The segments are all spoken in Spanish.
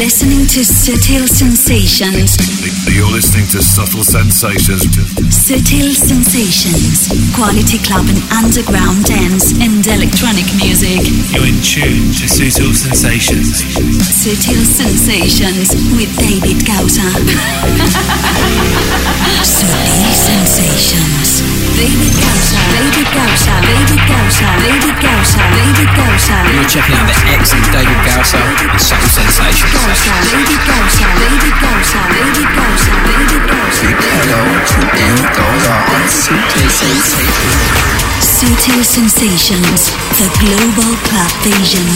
listening to Subtle Sensations. You're listening to Subtle Sensations. Subtle Sensations. Quality club and underground dance and electronic music. You're in tune to Subtle Sensations. Subtle Sensations with David Gausa. Subtle Sensations. David. David. David. David. David. You're checking out the excellent David Gausa and Subtle Sensations. Gausa. David Gausa. David Gausa. David Gausa. David Gausa. Big hello to David Gausa on Subtle Sensations. Subtle Sensations, the global club vision.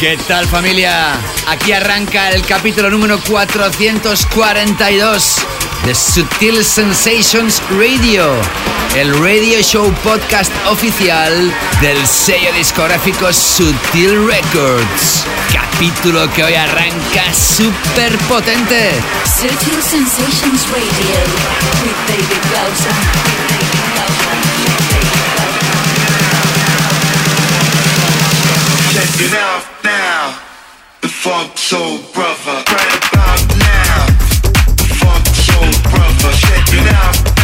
¿Qué tal familia? Aquí arranca el capítulo número 442 de Subtle Sensations Radio, el radio show podcast oficial del sello discográfico Subtle Records. Capítulo que hoy arranca súper potente. Subtle Sensations Radio with David. Check it out now. The funk soul brother. Right about brother. Check it out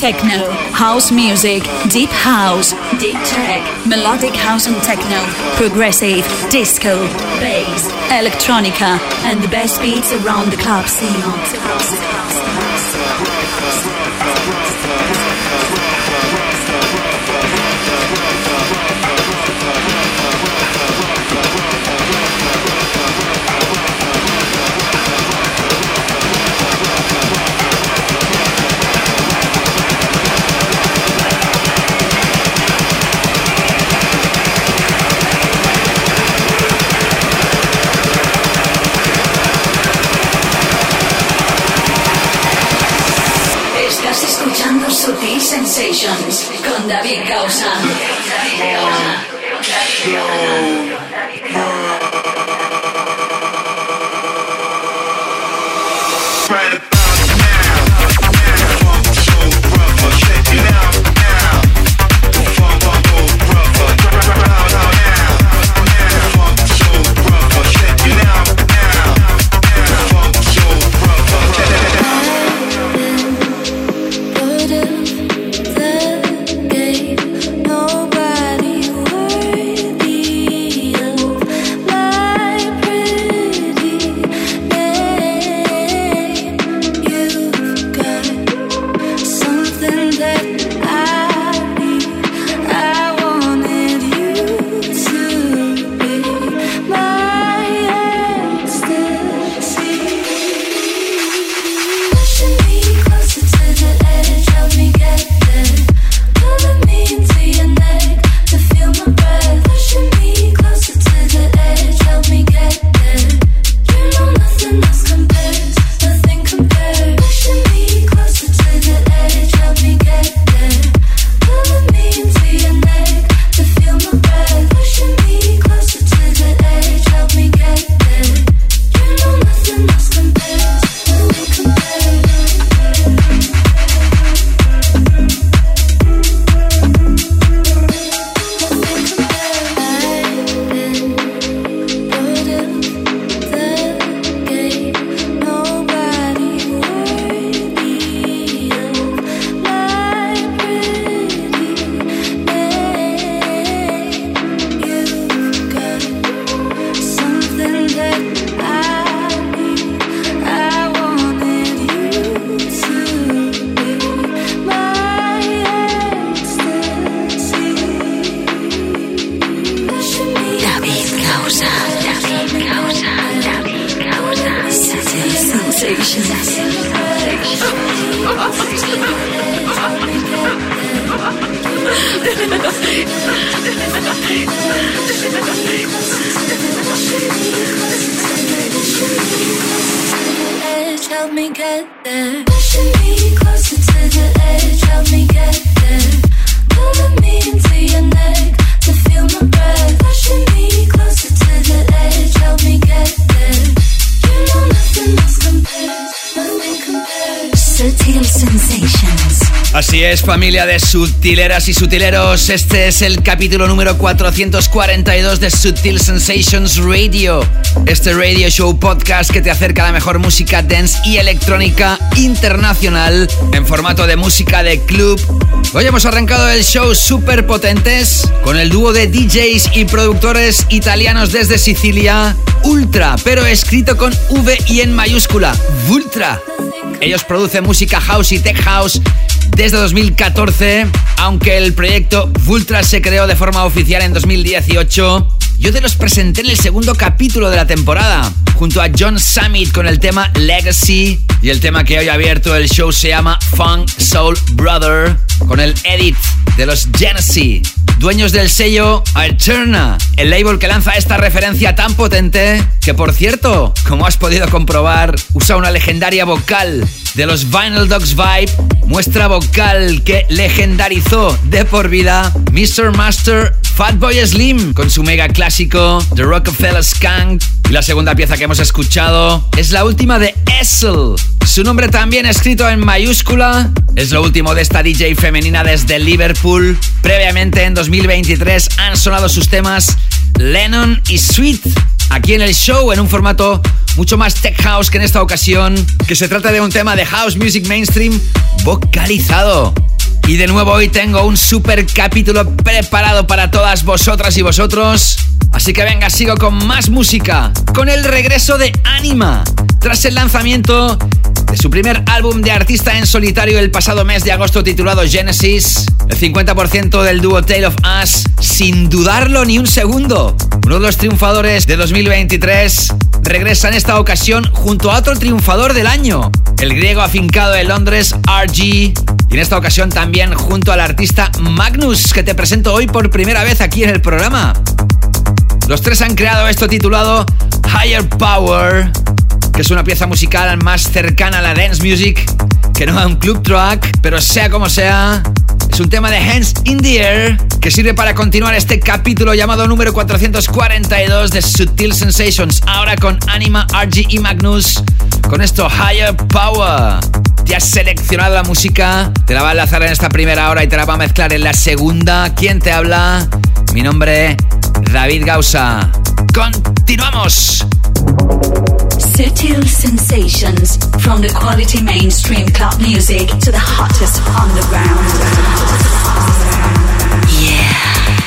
techno, house music, deep house, deep tech, melodic house and techno, progressive, disco, bass, electronica, and the best beats around the club scene. Familia de sutileras y sutileros. Este es el capítulo número 442 de Sutil Sensations Radio. Este radio show podcast que te acerca a la mejor música dance y electrónica internacional en formato de música de club. Hoy hemos arrancado el show super potentes con el dúo de DJs y productores italianos desde Sicilia, Ultra, pero escrito con V y en mayúscula, Vultra. Ellos producen música house y tech house desde 2014, aunque el proyecto Vultra se creó de forma oficial en 2018. Yo te los presenté en el segundo capítulo de la temporada, junto a John Summit con el tema Legacy. Y el tema que hoy ha abierto el show se llama Funk Soul Brother, con el edit de los Genesee, dueños del sello Alterna, el label que lanza esta referencia tan potente que, por cierto, como has podido comprobar, usa una legendaria vocal de los Vinyl Dogs Vibe, muestra vocal que legendarizó de por vida Mr. Master Fatboy Slim con su mega clásico The Rockefeller Skunk. Y la segunda pieza que hemos escuchado es la última de Essel. Su nombre también escrito en mayúscula. Es lo último de esta DJ femenina desde Liverpool. Previamente en 2023 han sonado sus temas Lennon y Sweet aquí en el show en un formato mucho más tech house que en esta ocasión, que se trata de un tema de house music mainstream vocalizado. Y de nuevo hoy tengo un super capítulo preparado para todas vosotras y vosotros. Así que venga, sigo con más música, con el regreso de Anima, tras el lanzamiento de su primer álbum de artista en solitario el pasado mes de agosto titulado Genesis, el 50% del dúo Tale of Us, sin dudarlo ni un segundo. Uno de los triunfadores de 2023 regresa en esta ocasión junto a otro triunfador del año, el griego afincado en Londres, RG, y en esta ocasión también junto al artista Magnus, que te presento hoy por primera vez aquí en el programa. Los tres han creado esto titulado Higher Power, que es una pieza musical más cercana a la dance music que no a un club track, pero sea como sea, es un tema de Hands in the Air que sirve para continuar este capítulo llamado número 442 de Sutil Sensations, ahora con Anima, RG y Magnus, con esto Higher Power. Te has seleccionado la música, te la va a enlazar en esta primera hora y te la va a mezclar en la segunda. ¿Quién te habla? Mi nombre, David Gausa. ¡Continuamos! Sutil sensations from the quality mainstream club music to the hottest underground. Yeah.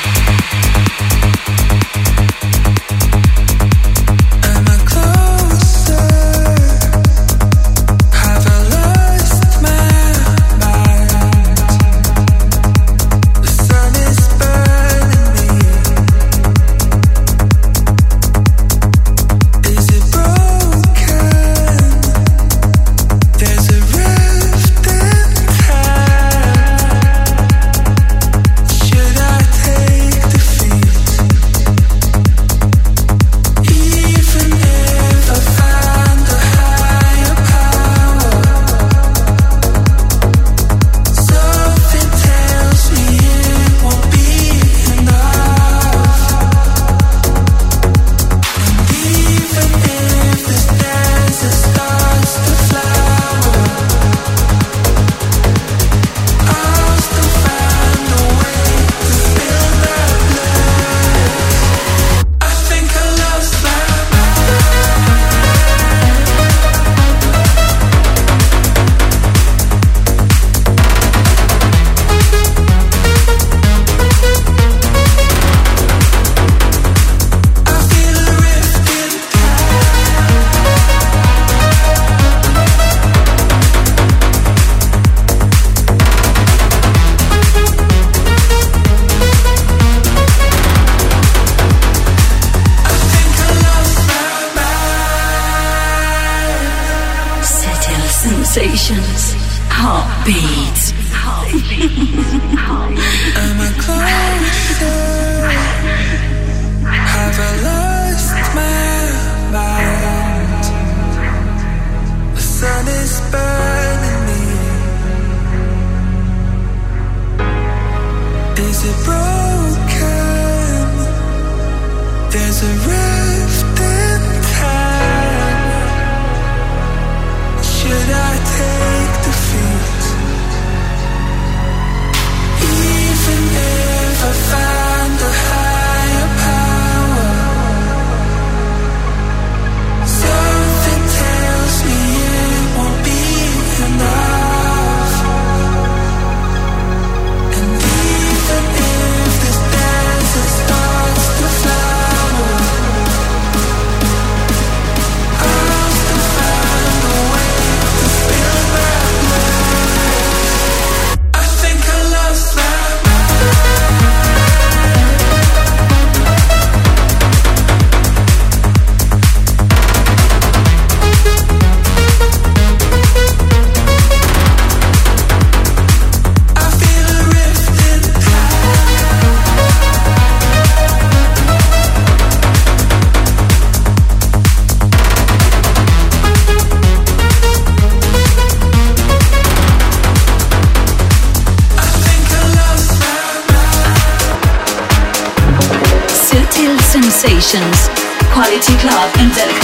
Is broken? There's a rift Quality club and electronic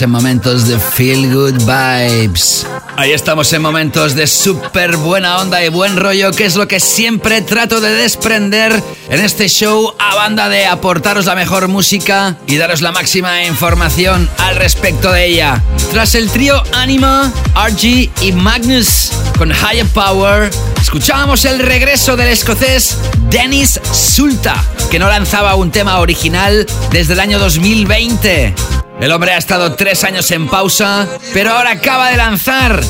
en momentos de feel good vibes. Ahí estamos en momentos de súper buena onda y buen rollo, que es lo que siempre trato de desprender en este show a banda de aportaros la mejor música y daros la máxima información al respecto de ella. Tras el trío Anima, RG y Magnus con Higher Power, escuchábamos el regreso del escocés Dennis Sulta, que no lanzaba un tema original desde el año 2020. El hombre ha estado tres años en pausa, pero ahora acaba de lanzar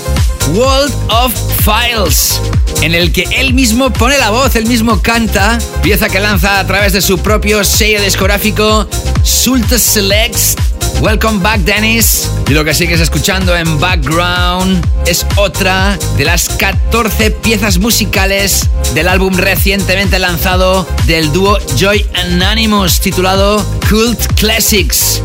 World of Files, en el que él mismo pone la voz, él mismo canta, pieza que lanza a través de su propio sello discográfico Sulta Selects. Welcome back, Dennis. Y lo que sigues escuchando en background es otra de las 14 piezas musicales del álbum recientemente lanzado del dúo Joy Anonymous titulado Cult Classics.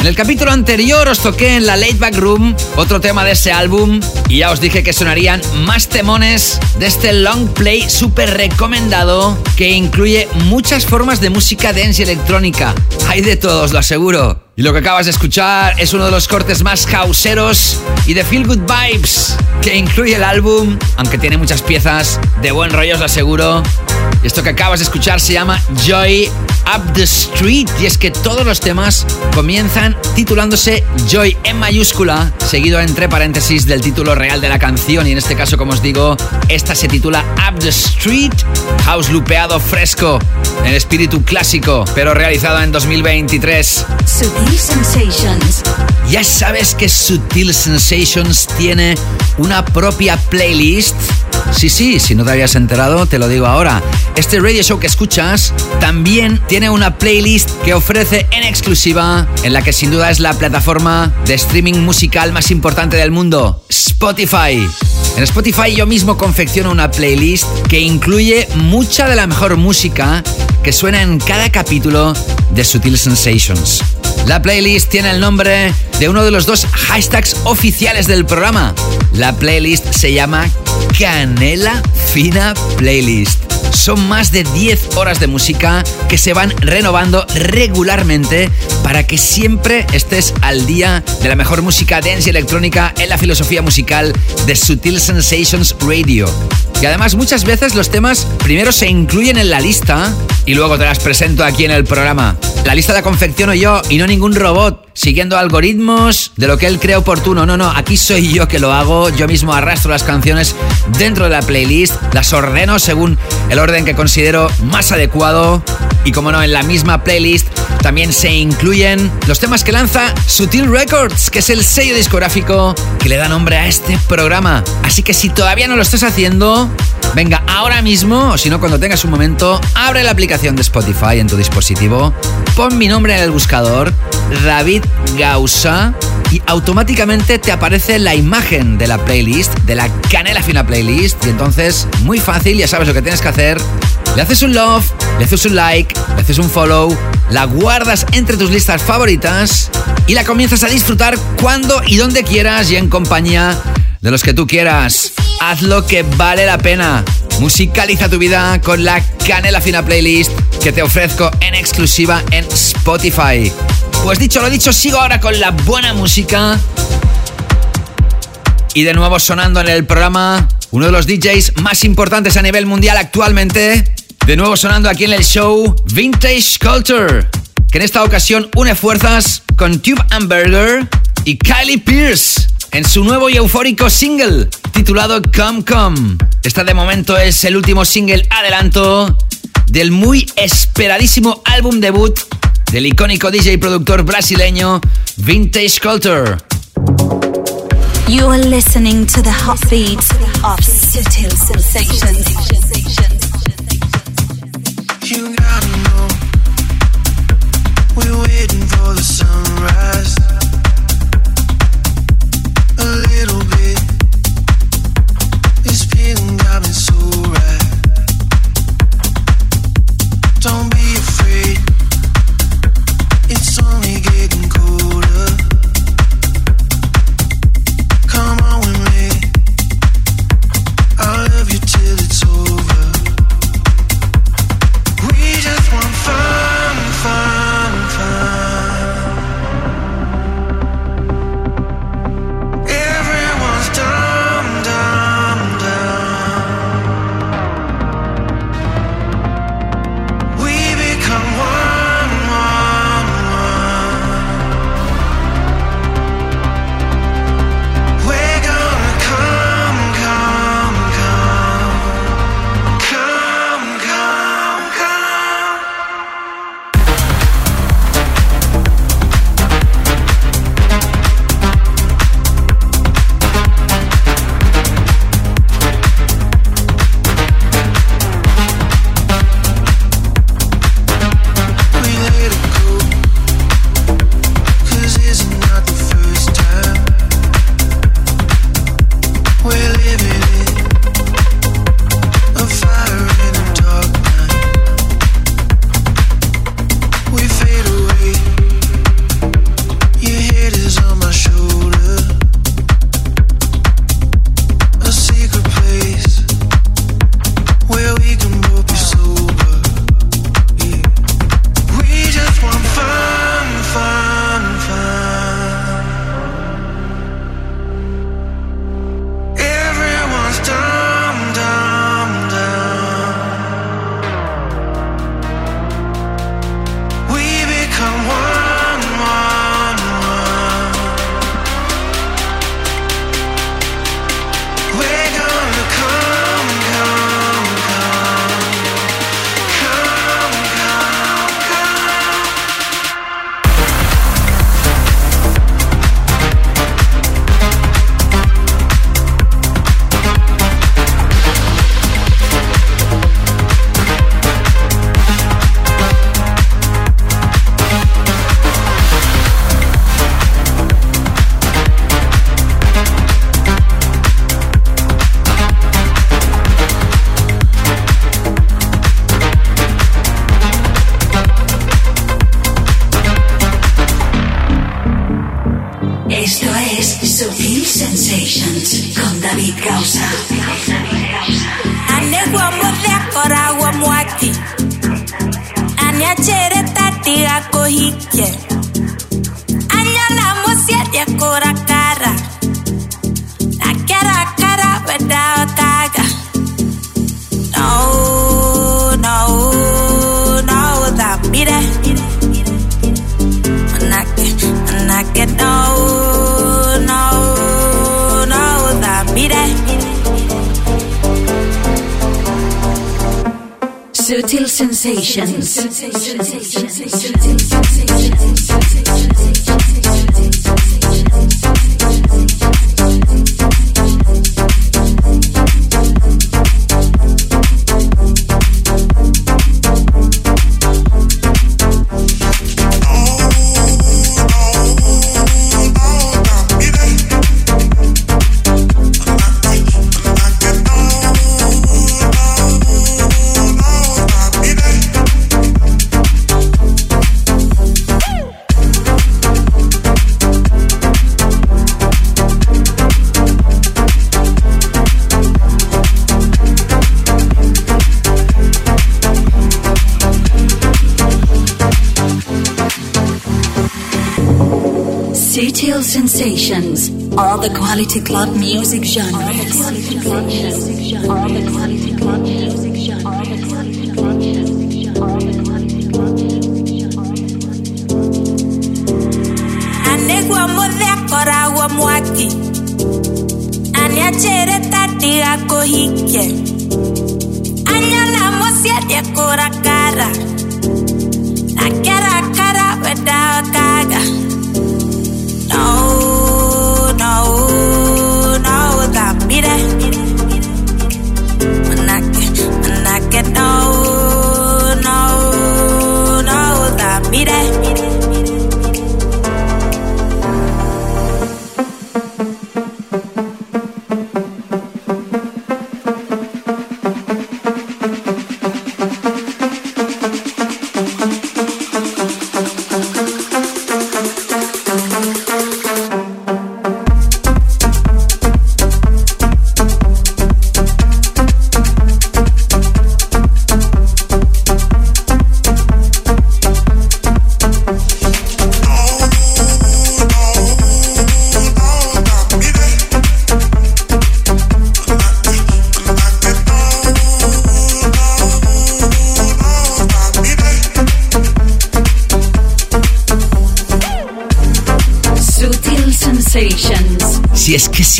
En el capítulo anterior os toqué en la Late Back Room otro tema de ese álbum y ya os dije que sonarían más temones de este long play súper recomendado que incluye muchas formas de música dance y electrónica. Hay de todos, lo aseguro. Y lo que acabas de escuchar es uno de los cortes más causeros y de feel good vibes que incluye el álbum, aunque tiene muchas piezas de buen rollo, os lo aseguro. Y esto que acabas de escuchar se llama Joy Up the Street y es que todos los temas comienzan titulándose Joy en mayúscula, seguido entre paréntesis del título real de la canción y en este caso, como os digo, esta se titula Up the Street, house lupeado fresco, en espíritu clásico, pero realizado en 2023. Sutil Sensations. Ya sabes que Sutil Sensations tiene una propia playlist. Sí, sí, si no te habías enterado, te lo digo ahora. Este radio show que escuchas también tiene una playlist que ofrece en exclusiva, en la que sin duda es la plataforma de streaming musical más importante del mundo, Spotify. En Spotify yo mismo confecciono una playlist que incluye mucha de la mejor música que suena en cada capítulo de Sutil Sensations. La playlist tiene el nombre de uno de los dos hashtags oficiales del programa. La playlist se llama Canela Fina Playlist. Son más de 10 horas de música que se van renovando regularmente para que siempre estés al día de la mejor música dance y electrónica en la filosofía musical de Sutil Sensations Radio. Y además muchas veces los temas primero se incluyen en la lista y luego te las presento aquí en el programa. La lista la confecciono yo y no ningún robot, siguiendo algoritmos de lo que él cree oportuno. No, no, aquí soy yo que lo hago. Yo mismo arrastro las canciones dentro de la playlist, las ordeno según el orden que considero más adecuado. Y como no, en la misma playlist también se incluyen los temas que lanza Sutil Records, que es el sello discográfico que le da nombre a este programa. Así que si todavía no lo estás haciendo, venga ahora mismo, o si no cuando tengas un momento, abre la aplicación de Spotify en tu dispositivo, pon mi nombre en el buscador, David Gausa, y automáticamente te aparece la imagen de la playlist, de la Canela Fina Playlist. Y entonces, muy fácil, ya sabes lo que tienes que hacer. Le haces un love, le haces un like, le haces un follow, la guardas entre tus listas favoritas y la comienzas a disfrutar cuando y donde quieras y en compañía de los que tú quieras. Hazlo que vale la pena. Musicaliza tu vida con la Canela Fina Playlist que te ofrezco en exclusiva en Spotify. Pues dicho lo dicho, sigo ahora con la buena música. Y de nuevo sonando en el programa, uno de los DJs más importantes a nivel mundial actualmente. De nuevo sonando aquí en el show, Vintage Culture, que en esta ocasión une fuerzas con Tube and y Kylie Pierce en su nuevo y eufórico single titulado Come Come. Esta de momento es el último single adelanto del muy esperadísimo álbum debut del icónico DJ y productor brasileño Vintage Culture. You are listening to the heartbeat of Sutil Sensations. You gotta know we're waiting for the sunrise. A quality club music genres.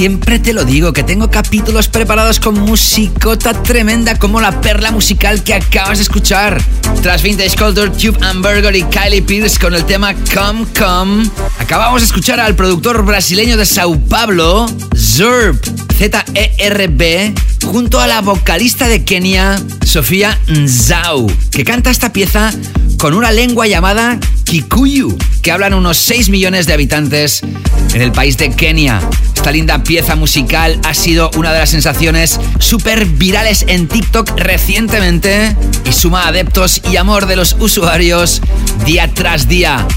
Siempre te lo digo, que tengo capítulos preparados con musicota tremenda como la perla musical que acabas de escuchar. Tras Vintage Culture, Tube and Burger y Kylie Pierce con el tema Come Come, acabamos de escuchar al productor brasileño de Sao Paulo, Zerb, Z-E-R-B, junto a la vocalista de Kenia, Sofía Nzau, que canta esta pieza con una lengua llamada Kikuyu, que hablan unos 6 millones de habitantes en el país de Kenia. Esta linda pieza musical ha sido una de las sensaciones súper virales en TikTok recientemente y suma adeptos y amor de los usuarios día tras día.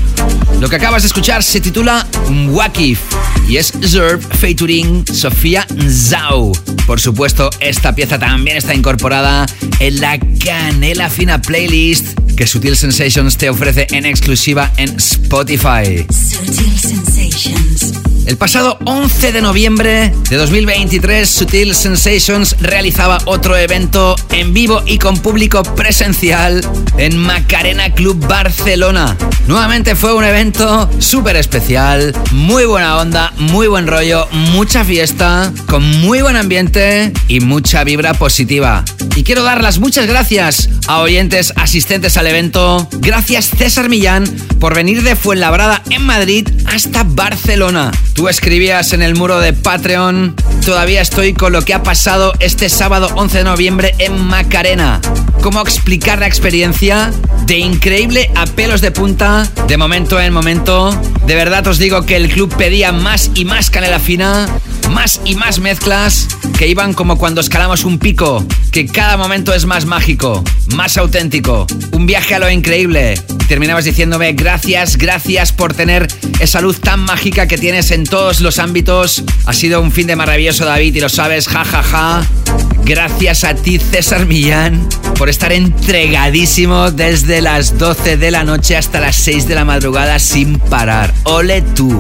Lo que acabas de escuchar se titula Wakif y es Zerb featuring Sofía Nzau. Por supuesto, esta pieza también está incorporada en la Canela Fina playlist que Sutil Sensations te ofrece en exclusiva en Spotify. Sutil Sensations. El pasado 11 de noviembre de 2023, Sutil Sensations realizaba otro evento en vivo y con público presencial en Macarena Club Barcelona. Nuevamente fue un evento súper especial, muy buena onda, muy buen rollo, mucha fiesta, con muy buen ambiente y mucha vibra positiva. Y quiero dar las muchas gracias a oyentes asistentes al evento. Gracias César Millán por venir de Fuenlabrada en Madrid hasta Barcelona. Tú escribías en el muro de Patreon, todavía estoy con lo que ha pasado este sábado 11 de noviembre en Macarena. ¿Cómo explicar la experiencia? De increíble a pelos de punta, de momento en momento. De verdad os digo que el club pedía más y más canela fina, más y más mezclas, que iban como cuando escalamos un pico, que cada momento es más mágico, más auténtico. Un viaje a lo increíble. Terminabas diciéndome gracias, gracias por tener esa luz tan mágica que tienes en todos los ámbitos. Ha sido un fin de maravilloso, David, y lo sabes, ja, ja, ja. Gracias a ti, César Millán, por estar entregadísimo desde las 12 de la noche hasta las 6 de la madrugada sin parar. Ole tú.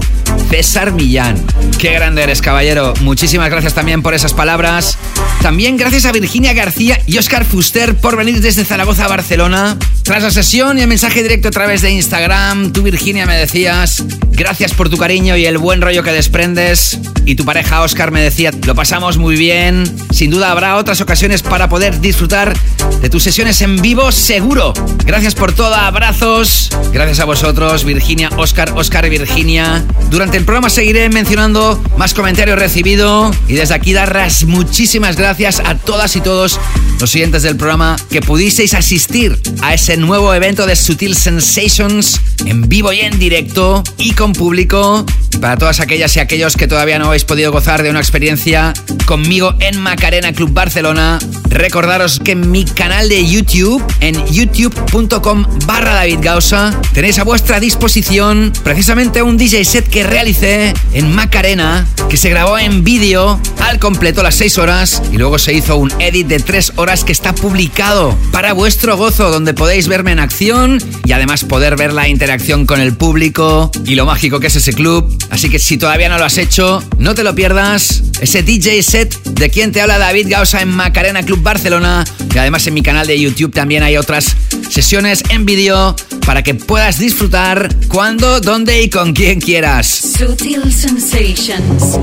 César Millán. Qué grande eres, caballero. Muchísimas gracias también por esas palabras. También gracias a Virginia García y Oscar Fuster por venir desde Zaragoza a Barcelona. Tras la sesión y el mensaje directo a través de Instagram, tú Virginia me decías, gracias por tu cariño y el buen rollo que desprendes. Y tu pareja Oscar me decía, lo pasamos muy bien. Sin duda habrá otras ocasiones para poder disfrutar de tus sesiones en vivo, seguro. Gracias por todo, abrazos. Gracias a vosotros, Virginia, Oscar, Oscar y Virginia. Durante el programa seguiré mencionando más comentarios recibidos y desde aquí darles muchísimas gracias a todas y todos los siguientes del programa que pudisteis asistir a ese nuevo evento de Sutil Sensations en vivo y en directo y con público. Y para todas aquellas y aquellos que todavía no habéis podido gozar de una experiencia conmigo en Macarena Club Barcelona, recordaros que en mi canal de YouTube, en youtube.com barra David Gausa, tenéis a vuestra disposición precisamente un DJ set que realicé en Macarena, que se grabó en vídeo al completo las 6 horas y luego se hizo un edit de 3 horas que está publicado para vuestro gozo, donde podéis verme en acción y además poder ver la interacción con el público y lo mágico que es ese club. Así que si todavía no lo has hecho, no te lo pierdas. Ese DJ set de quien te habla David Gausa en Macarena Club Barcelona. Y además en mi canal de YouTube también hay otras sesiones en vídeo para que puedas disfrutar cuando, dónde y con quien quieras. Sutil Sensations.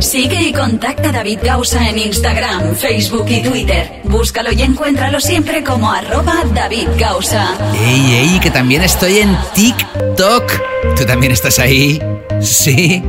Sigue y contacta a David Gausa en Instagram, Facebook y Twitter. Búscalo y encuéntralo siempre como arroba David Gausa. Ey, ey, que también estoy en TikTok. ¿Tú también estás ahí? Sí.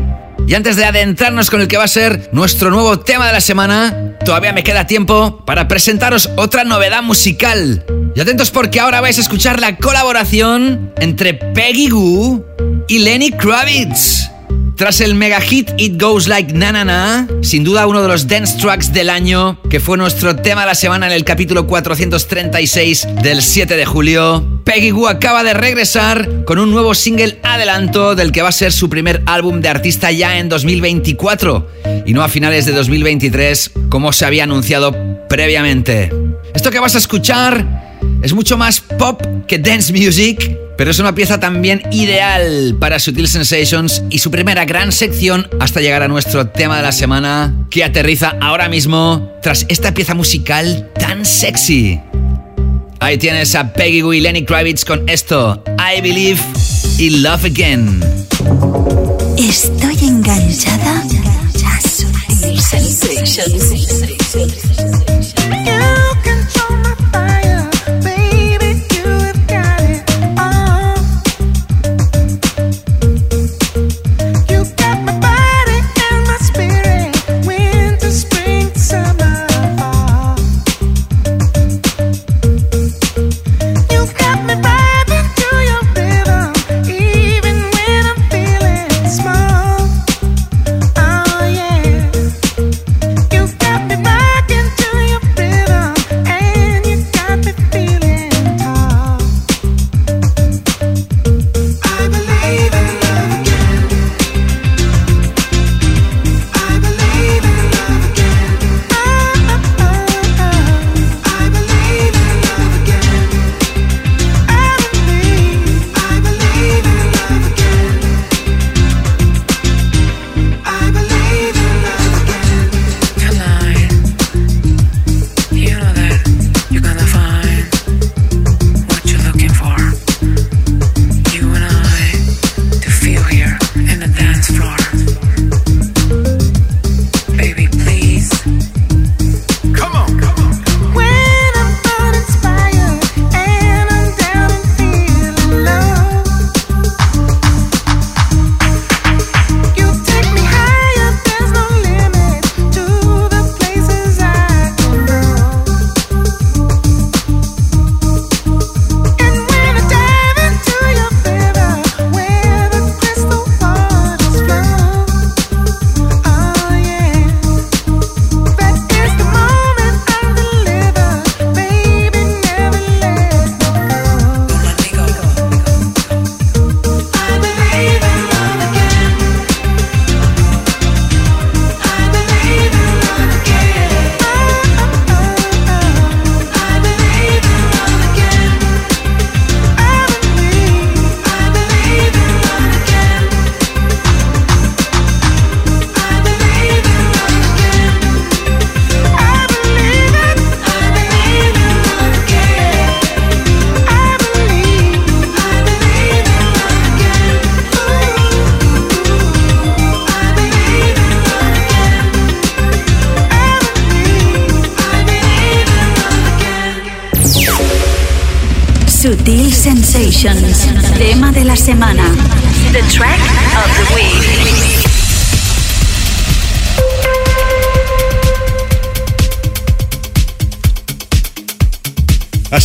Y antes de adentrarnos con el que va a ser nuestro nuevo tema de la semana, todavía me queda tiempo para presentaros otra novedad musical. Y atentos porque ahora vais a escuchar la colaboración entre Peggy Goo y Lenny Kravitz. Tras el mega hit It Goes Like Na Na Na, sin duda uno de los dance tracks del año, que fue nuestro tema de la semana en el capítulo 436 del 7 de julio, Peggy Goo acaba de regresar con un nuevo single adelanto del que va a ser su primer álbum de artista ya en 2024 y no a finales de 2023 como se había anunciado previamente. Esto que vas a escuchar es mucho más pop que dance music, pero es una pieza también ideal para Sutil Sensations y su primera gran sección hasta llegar a nuestro tema de la semana que aterriza ahora mismo tras esta pieza musical tan sexy. Ahí tienes a Peggy Goo y Lenny Kravitz con esto, I Believe y Love Again. Estoy enganchada You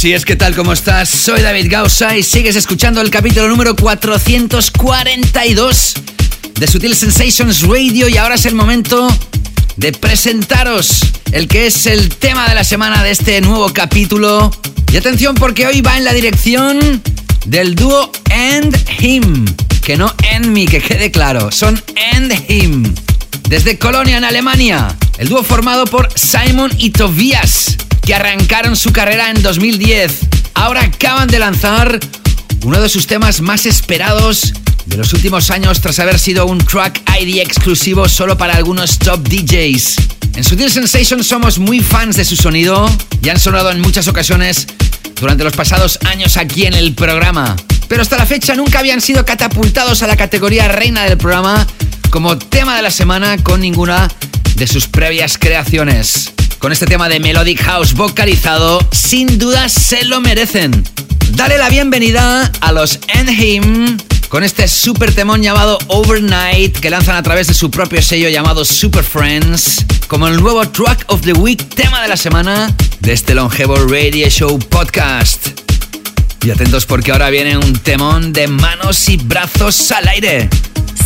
Así es, ¿qué tal? ¿Cómo estás? Soy David Gausa y sigues escuchando el capítulo número 442 de Sutil Sensations Radio y ahora es el momento de presentaros el que es el tema de la semana de este nuevo capítulo. Y atención porque hoy va en la dirección del dúo And Him, que no And Me, que quede claro, son And Him. Desde Colonia, en Alemania, el dúo formado por Simon y Tobias, que arrancaron su carrera en 2010. Ahora acaban de lanzar uno de sus temas más esperados de los últimos años tras haber sido un track ID exclusivo solo para algunos top DJs. En Sutil Sensation somos muy fans de su sonido y han sonado en muchas ocasiones durante los pasados años aquí en el programa. Pero hasta la fecha nunca habían sido catapultados a la categoría reina del programa como tema de la semana con ninguna de sus previas creaciones. Con este tema de Melodic House vocalizado, sin duda se lo merecen. Dale la bienvenida a los Enhim con este super temón llamado Overnight que lanzan a través de su propio sello llamado Super Friends como el nuevo Track of the Week, tema de la semana de este longevo Radio Show podcast. Y atentos porque ahora viene un temón de manos y brazos al aire.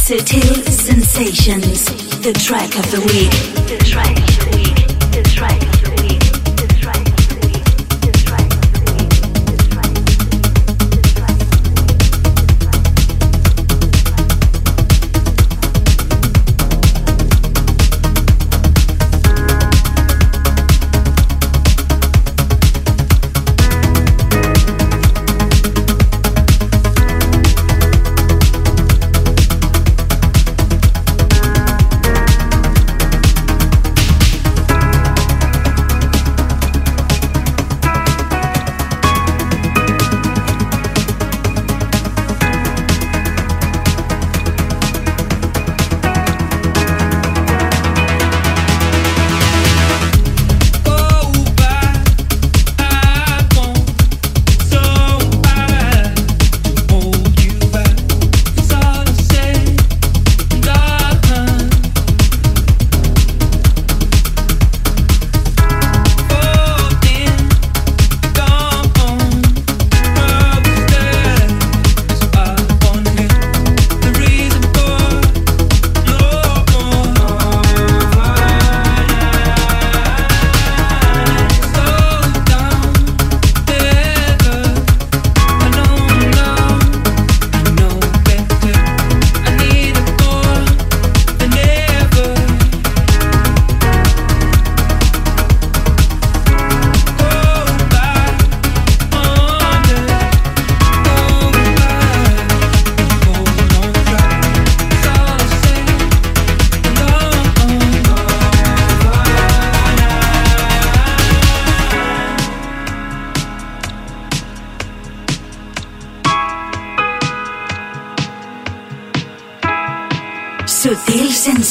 Sutil Sensations. The track of the week. The track of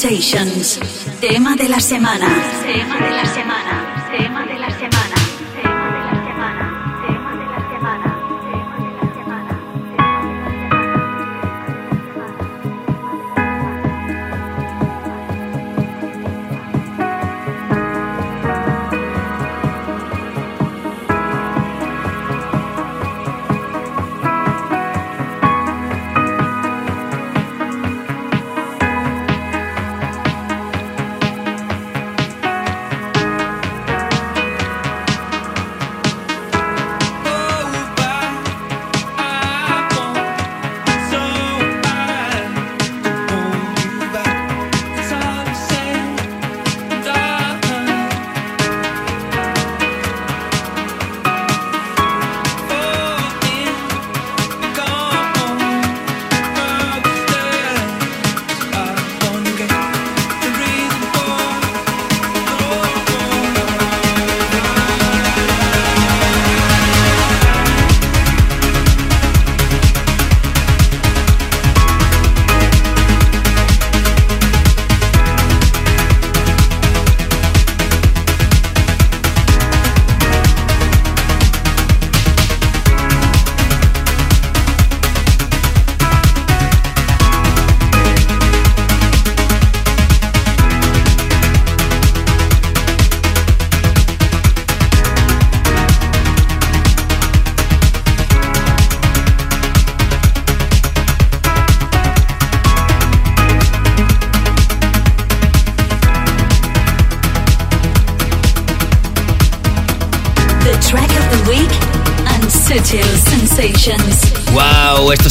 Sensations. Tema de la semana. Tema de la semana.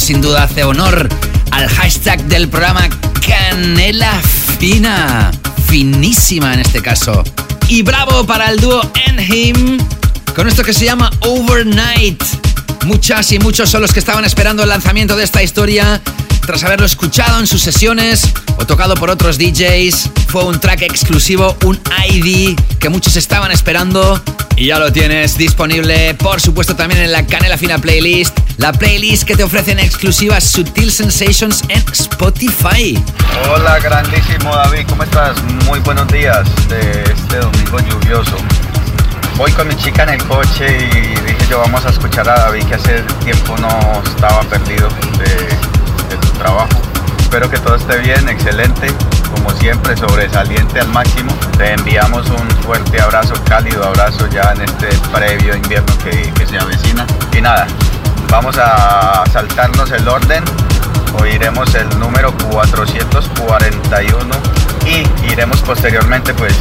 Sin duda hace honor al hashtag del programa Canela Fina. Finísima en este caso. Y bravo para el dúo Enhim con esto que se llama Overnight. Muchas y muchos son los que estaban esperando el lanzamiento de esta historia tras haberlo escuchado en sus sesiones o tocado por otros DJs. Fue un track exclusivo, un ID que muchos estaban esperando y ya lo tienes disponible, por supuesto, también en la Canela Fina Playlist. La playlist que te ofrece en exclusiva Sutil Sensations en Spotify. Hola, grandísimo David, ¿cómo estás? Muy buenos días de este domingo lluvioso. Voy con mi chica en el coche y dije yo vamos a escuchar a David que hace tiempo no estaba perdido de, de su trabajo. Espero que todo esté bien, excelente, como siempre, sobresaliente al máximo. Te enviamos un fuerte abrazo, cálido abrazo ya en este previo invierno que, que se avecina. Y nada, vamos a saltarnos el orden. Oiremos el número 441 y iremos posteriormente pues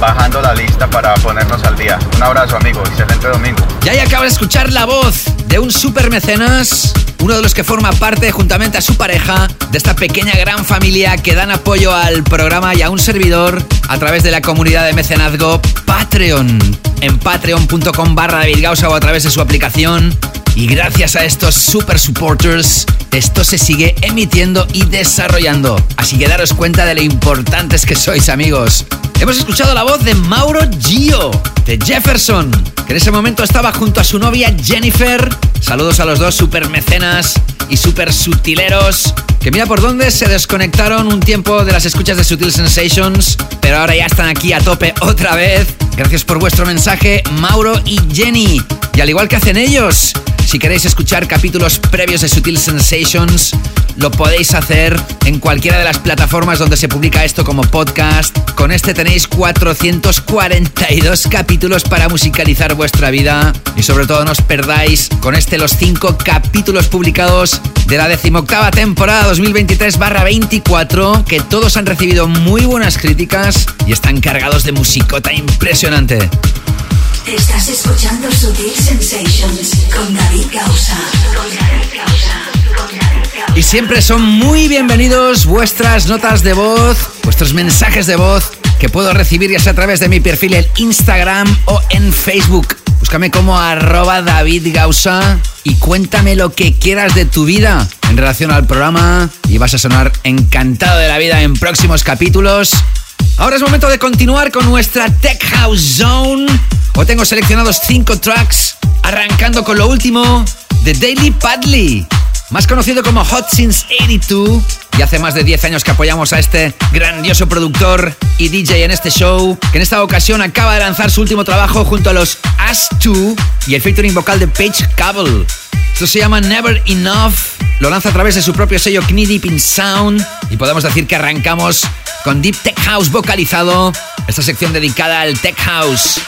bajando la lista para ponernos al día. Un abrazo amigo, excelente domingo. Ya acaba de escuchar la voz de un super mecenas, uno de los que forma parte juntamente a su pareja de esta pequeña gran familia que dan apoyo al programa y a un servidor a través de la comunidad de mecenazgo Patreon. En patreon.com barra o a través de su aplicación. Y gracias a estos super supporters, esto se sigue emitiendo y desarrollando. Así que daros cuenta de lo importantes que sois, amigos. Hemos escuchado la voz de Mauro Gio, de Jefferson, que en ese momento estaba junto a su novia Jennifer. Saludos a los dos super mecenas y super sutileros, que mira por dónde se desconectaron un tiempo de las escuchas de Sutil Sensations, pero ahora ya están aquí a tope otra vez. Gracias por vuestro mensaje, Mauro y Jenny. Y al igual que hacen ellos, si queréis escuchar capítulos previos de Sutil Sensations, lo podéis hacer en cualquiera de las plataformas donde se publica esto como podcast. Con este tenéis 442 capítulos para musicalizar vuestra vida y sobre todo no os perdáis con este los 5 capítulos publicados de la decimoctava temporada 2023-24 que todos han recibido muy buenas críticas y están cargados de musicota impresionante. Estás escuchando Sutil Sensations con David Gausa. Con David. Y siempre son muy bienvenidos vuestras notas de voz, vuestros mensajes de voz que puedo recibir ya sea a través de mi perfil en Instagram o en Facebook. Búscame como arroba David Gausa y cuéntame lo que quieras de tu vida en relación al programa y vas a sonar encantado de la vida en próximos capítulos. Ahora es momento de continuar con nuestra Tech House Zone. Hoy tengo seleccionados 5 tracks, arrancando con lo último de Daily Padley, más conocido como Hot Since 82. Y hace más de 10 años que apoyamos a este grandioso productor y DJ en este show, que en esta ocasión acaba de lanzar su último trabajo junto a los As 2 y el featuring vocal de Paige Cable. Esto se llama Never Enough. Lo lanza a través de su propio sello Knee Deep in Sound. Y podemos decir que arrancamos con Deep Tech House vocalizado. Esta sección dedicada al Tech House.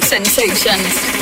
Sensations.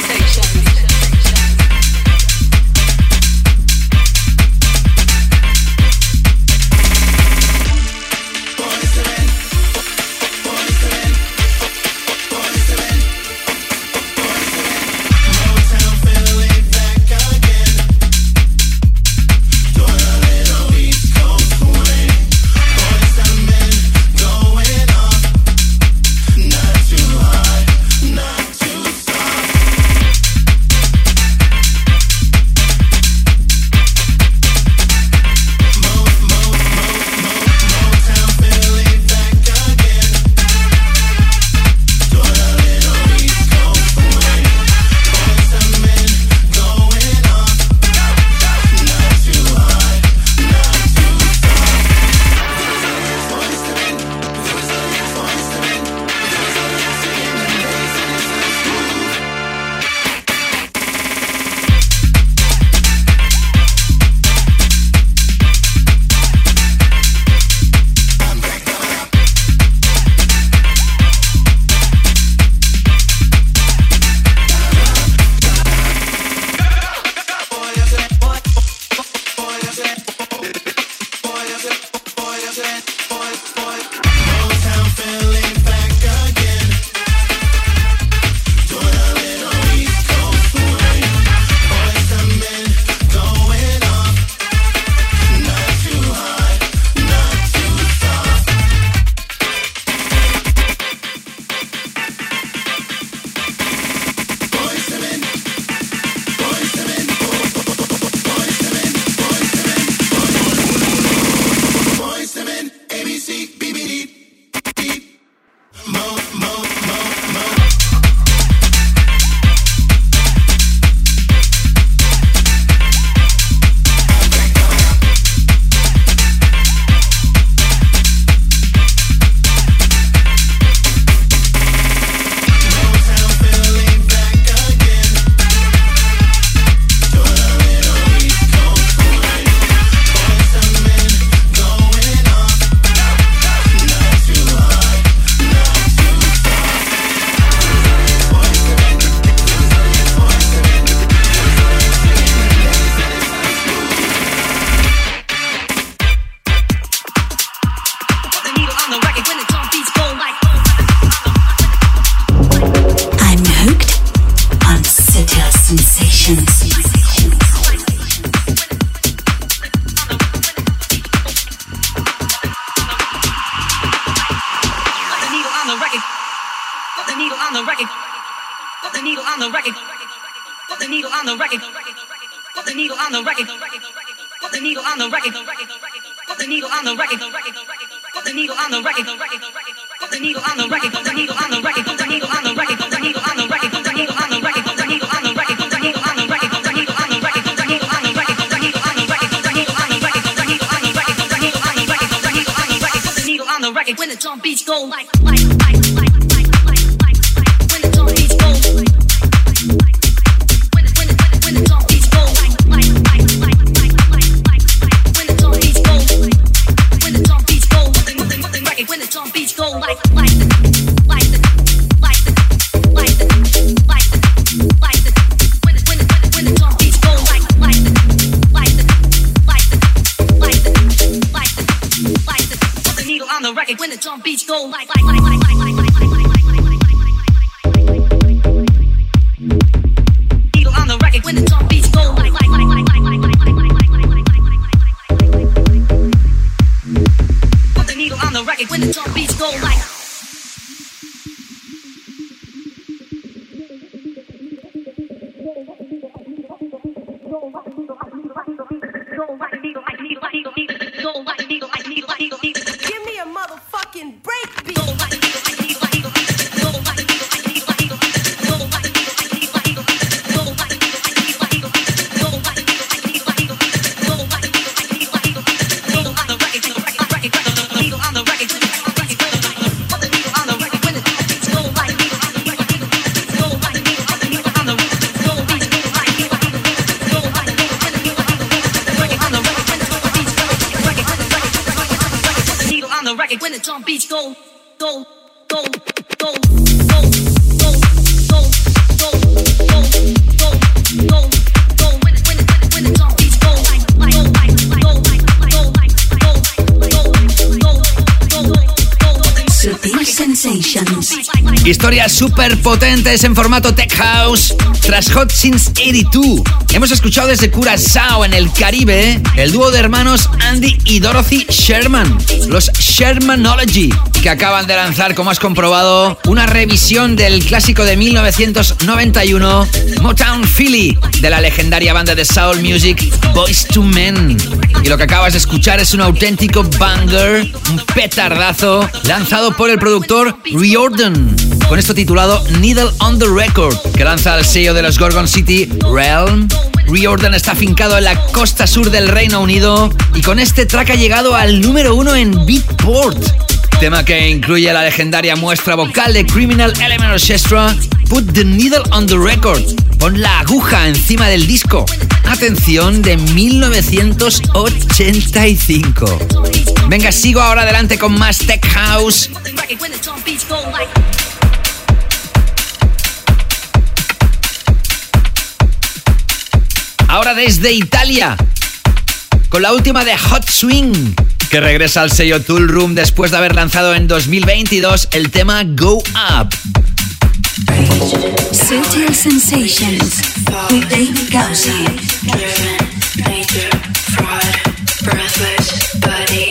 The record. Put the needle on the record. Put the needle on the record. Put the needle on the record. Put the needle on the record. Put the needle on the record. Put the needle on the record. Put the needle on the record. Put the needle on the record. Put the needle on the record. Put the needle on the record. Put the needle on the record. Put the needle on the record. Put the needle on the record. Put the needle on the record. Put the needle on the record. Put the needle on the record. Put the needle on the record. When the drum beats go like súper potentes en formato Tech House. Tras Hot Since 82, hemos escuchado desde Curazao en el Caribe el dúo de hermanos Andy y Dorothy Sherman, los Shermanology, que acaban de lanzar, como has comprobado, una revisión del clásico de 1991, Motown Philly, de la legendaria banda de Soul Music, Boys to Men. Y lo que acabas de escuchar es un auténtico banger, un petardazo, lanzado por el productor Riordan, con esto titulado Needle on the Record, que lanza el sello de los Gorgon City Realm. Riordan está afincado en la costa sur del Reino Unido y con este track ha llegado al número uno en Beatport. Tema que incluye la legendaria muestra vocal de Criminal Element Orchestra, Put the Needle on the Record. Pon la aguja encima del disco. Atención, de 1985. Venga, sigo ahora adelante con más Tech House. Ahora desde Italia, con la última de Hot Swing, que regresa al sello Tool Room después de haber lanzado en 2022 el tema Go Up. Sutil Sensations with David Gausa. Breathless body,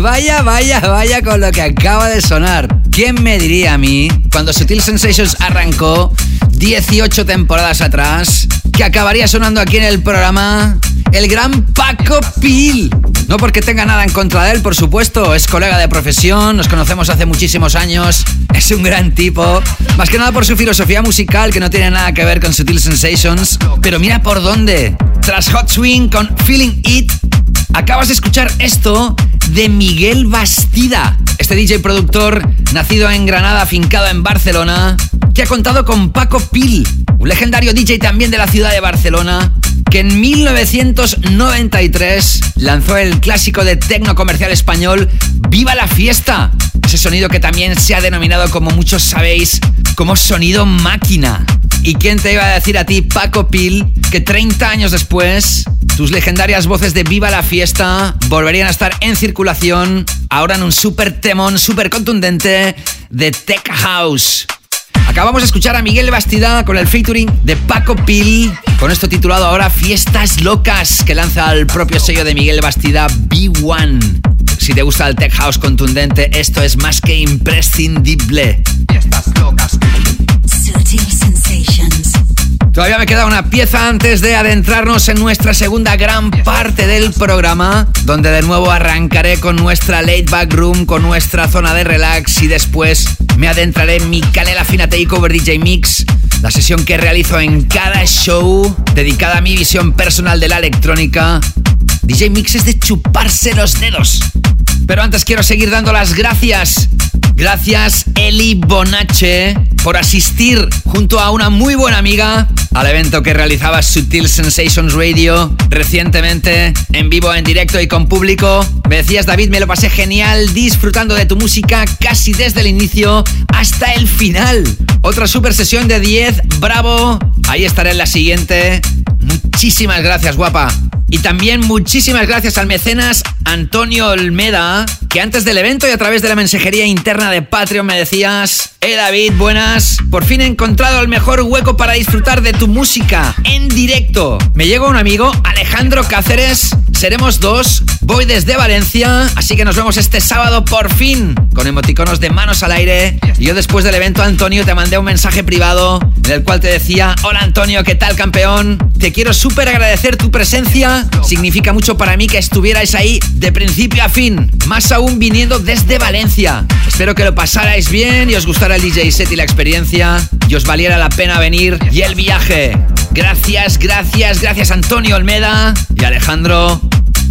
vaya, vaya, vaya con lo que acaba de sonar. ¿Quién me diría a mí, cuando Sutil Sensations arrancó 18 temporadas atrás, que acabaría sonando aquí en el programa el gran Paco Pil? No porque tenga nada en contra de él, por supuesto, es colega de profesión, nos conocemos hace muchísimos años, es un gran tipo, más que nada por su filosofía musical que no tiene nada que ver con Sutil Sensations, pero mira por dónde. Tras Hot Swing con Feeling It, Acabas de escuchar esto de Miguel Bastida, este DJ productor nacido en Granada, afincado en Barcelona, que ha contado con Paco Pil, un legendario DJ también de la ciudad de Barcelona, que en 1993 lanzó el clásico de tecno comercial español Viva la fiesta. Ese sonido que también se ha denominado, como muchos sabéis, como sonido máquina. ¿Y quién te iba a decir a ti, Paco Pil, que 30 años después, tus legendarias voces de Viva la Fiesta volverían a estar en circulación, ahora en un super temón, súper contundente de Tech House? Acabamos de escuchar a Miguel Bastida con el featuring de Paco Pil, con esto titulado ahora Fiestas Locas, que lanza el propio sello de Miguel Bastida B1. Si te gusta el Tech House contundente, esto es más que imprescindible. Fiestas Locas. Todavía me queda una pieza antes de adentrarnos en nuestra segunda gran parte del programa, donde de nuevo arrancaré con nuestra late back room, con nuestra zona de relax y después me adentraré en mi Canela Fina Takeover DJ Mix, la sesión que realizo en cada show dedicada a mi visión personal de la electrónica. DJ Mix es de chuparse los dedos. Pero antes quiero seguir dando las gracias. Gracias Eli Bonache por asistir junto a una muy buena amiga al evento que realizaba Sutil Sensations Radio recientemente en vivo, en directo y con público. Me decías David, me lo pasé genial disfrutando de tu música casi desde el inicio hasta el final. Otra super sesión de 10, bravo. Ahí estaré en la siguiente. Muchísimas gracias, guapa. Y también muchísimas gracias al mecenas Antonio Olmeda, que antes del evento y a través de la mensajería interna de Patreon me decías, eh David, buenas, por fin he encontrado el mejor hueco para disfrutar de tu música en directo. Me llegó un amigo, Alejandro Cáceres, seremos dos, voy desde Valencia, así que nos vemos este sábado por fin, con emoticonos de manos al aire. Y yo después del evento, Antonio, te mandé un mensaje privado en el cual te decía, hola Antonio, ¿qué tal campeón? Te quiero súper agradecer tu presencia, significa mucho para mí que estuvierais ahí de principio a fin, más aún viniendo desde Valencia. Espero que lo pasarais bien y os gustara el DJ set y la experiencia y os valiera la pena venir y el viaje. Gracias, gracias, gracias Antonio Olmeda y Alejandro.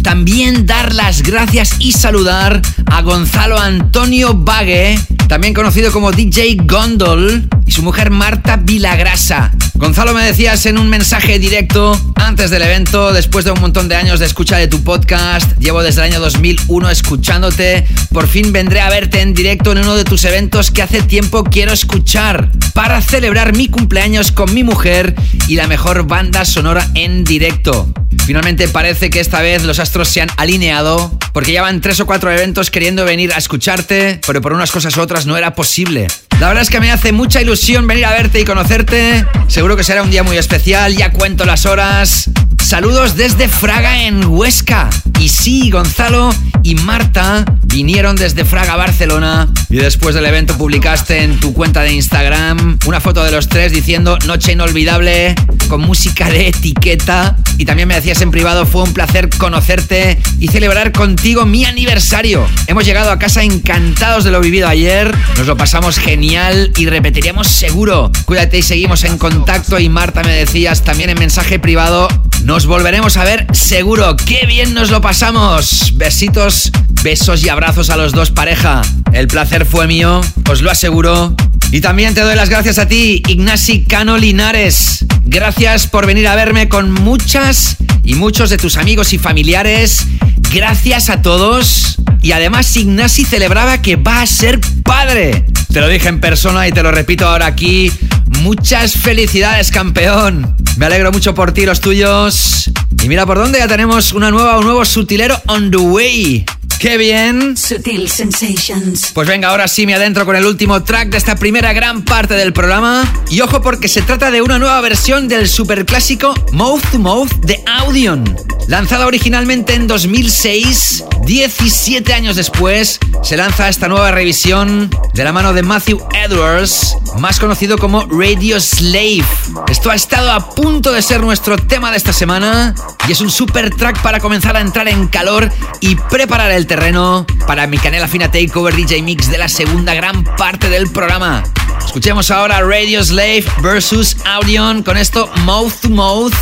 También dar las gracias y saludar a Gonzalo Antonio Vague, también conocido como DJ Gondol, y su mujer Marta Vilagrasa. Gonzalo me decías en un mensaje directo antes del evento, después de un montón de años de escucha de tu podcast, llevo desde el año 2001 escuchándote, por fin vendré a verte en directo en uno de tus eventos que hace tiempo quiero escuchar, para celebrar mi cumpleaños con mi mujer y la mejor banda sonora en directo. Finalmente parece que esta vez los astros se han alineado porque ya van tres o cuatro eventos queriendo venir a escucharte, pero por unas cosas u otras no era posible. La verdad es que me hace mucha ilusión venir a verte y conocerte. Seguro que será un día muy especial, ya cuento las horas. Saludos desde Fraga en Huesca. Y sí, Gonzalo y Marta vinieron desde Fraga Barcelona y después del evento publicaste en tu cuenta de Instagram una foto de los tres diciendo noche inolvidable con música de etiqueta y también me decías en privado fue un placer conocerte y celebrar contigo mi aniversario. Hemos llegado a casa encantados de lo vivido ayer, nos lo pasamos genial y repetiríamos seguro. Cuídate y seguimos en contacto y Marta me decías también en mensaje privado nos volveremos a ver seguro. ¡Qué bien nos lo pasamos! Besitos, besos y abrazos a los dos pareja. El placer fue mío, os lo aseguro. Y también te doy las gracias a ti, Ignasi Cano Linares. Gracias por venir a verme con muchas y muchos de tus amigos y familiares. Gracias a todos. Y además Ignasi celebraba que va a ser padre. Te lo dije en persona y te lo repito ahora aquí. Muchas felicidades, campeón. Me alegro mucho por ti, los tuyos. Y mira por dónde ya tenemos una nueva, un nuevo sutilero on the way. ¡Qué bien! Sutil Sensations. Pues venga, ahora sí me adentro con el último track de esta primera gran parte del programa. Y ojo porque se trata de una nueva versión del superclásico Mouth to Mouth de Audion. Lanzada originalmente en 2006, 17 años después, se lanza esta nueva revisión de la mano de Matthew Edwards, más conocido como Radio Slave. Esto ha estado a punto de ser nuestro tema de esta semana y es un super track para comenzar a entrar en calor y preparar el terreno para mi canela fina takeover DJ mix de la segunda gran parte del programa. Escuchemos ahora Radio Slave versus Audion con esto Mouth to Mouth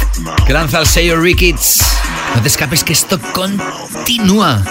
que lanza el sello Rickets. No te escapes que esto continúa.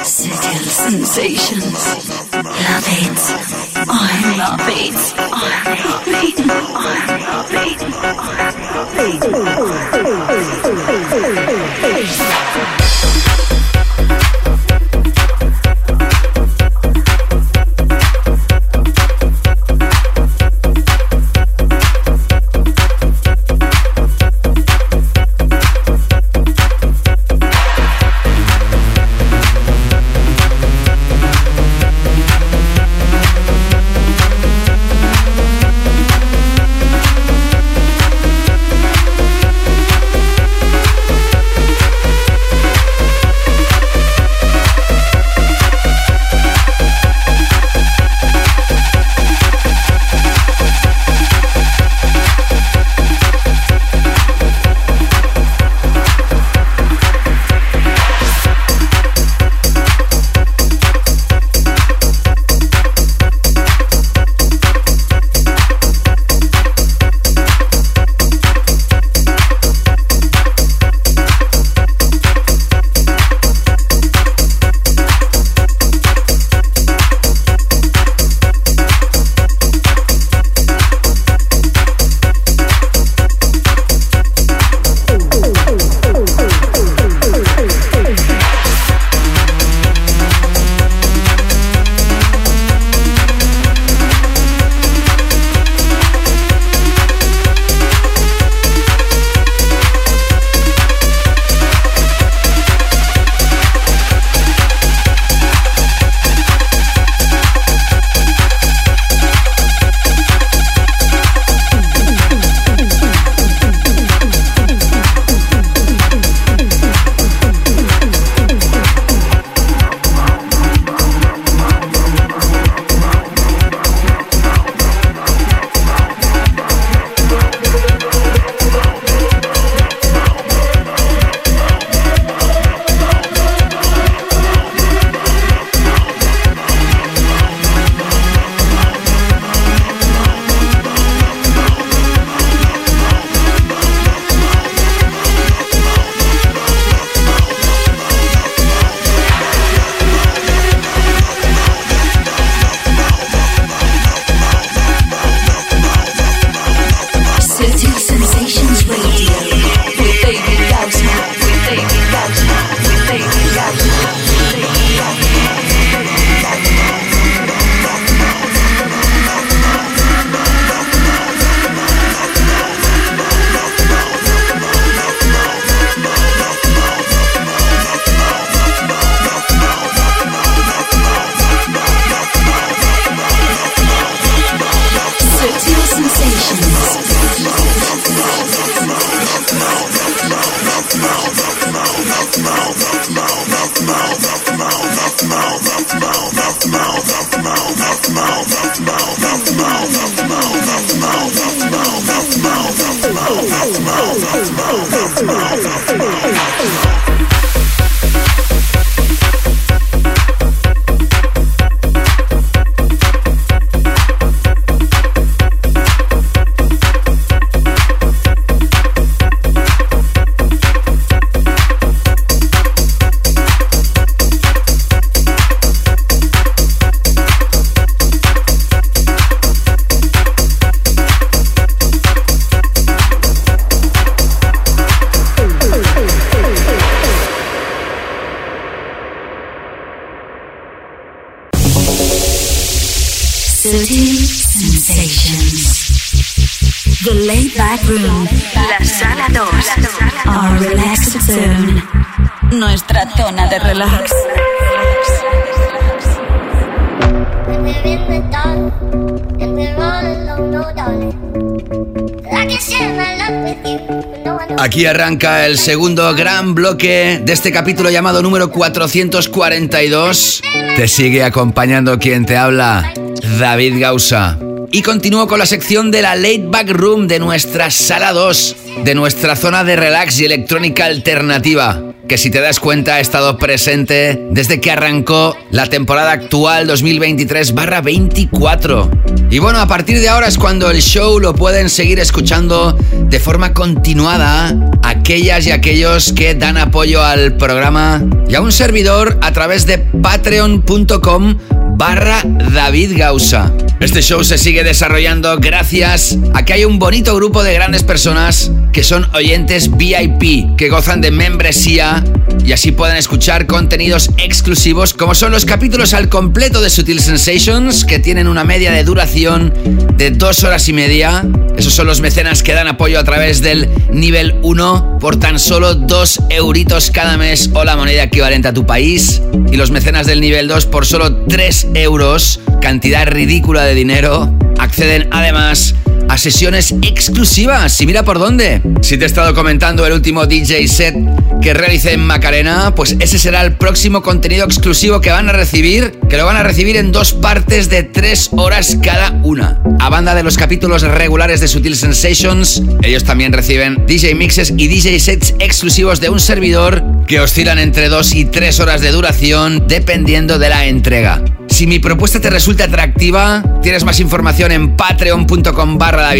Aquí arranca el segundo gran bloque de este capítulo llamado número 442. Te sigue acompañando quien te habla, David Gausa. Y continúo con la sección de la Late Back Room de nuestra sala 2, de nuestra zona de relax y electrónica alternativa, que si te das cuenta ha estado presente desde que arrancó la temporada actual 2023-24. Y bueno, a partir de ahora es cuando el show lo pueden seguir escuchando de forma continuada aquellas y aquellos que dan apoyo al programa y a un servidor a través de patreon.com barra David Gausa. Este show se sigue desarrollando gracias a que hay un bonito grupo de grandes personas que son oyentes VIP, que gozan de membresía y así pueden escuchar contenidos exclusivos como son los capítulos al completo de Sutil Sensations que tienen una media de duración de dos horas y media. Esos son los mecenas que dan apoyo a través del nivel 1 por tan solo 2 euritos cada mes o la moneda equivalente a tu país. Y los mecenas del nivel 2 por solo 3 euros, cantidad ridícula de dinero, acceden además a sesiones exclusivas. Y mira por dónde. Si te he estado comentando el último DJ set que realicé en Macarena, pues ese será el próximo contenido exclusivo que van a recibir, que lo van a recibir en dos partes de tres horas cada una. A banda de los capítulos regulares de Sutil Sensations, ellos también reciben DJ mixes y DJ sets exclusivos de un servidor que oscilan entre dos y tres horas de duración dependiendo de la entrega. Si mi propuesta te resulta atractiva, tienes más información en patreon.com barra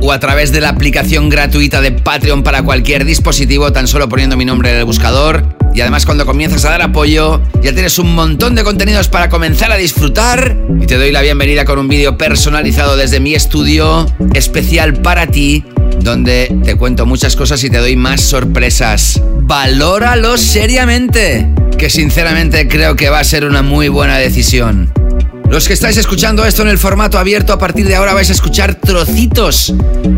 o a través de la aplicación gratuita de Patreon para cualquier dispositivo, tan solo poniendo mi nombre en el buscador. Y además cuando comienzas a dar apoyo, ya tienes un montón de contenidos para comenzar a disfrutar. Y te doy la bienvenida con un vídeo personalizado desde mi estudio, especial para ti, donde te cuento muchas cosas y te doy más sorpresas. Valóralo seriamente, que sinceramente creo que va a ser una muy buena decisión. Los que estáis escuchando esto en el formato abierto, a partir de ahora vais a escuchar trocitos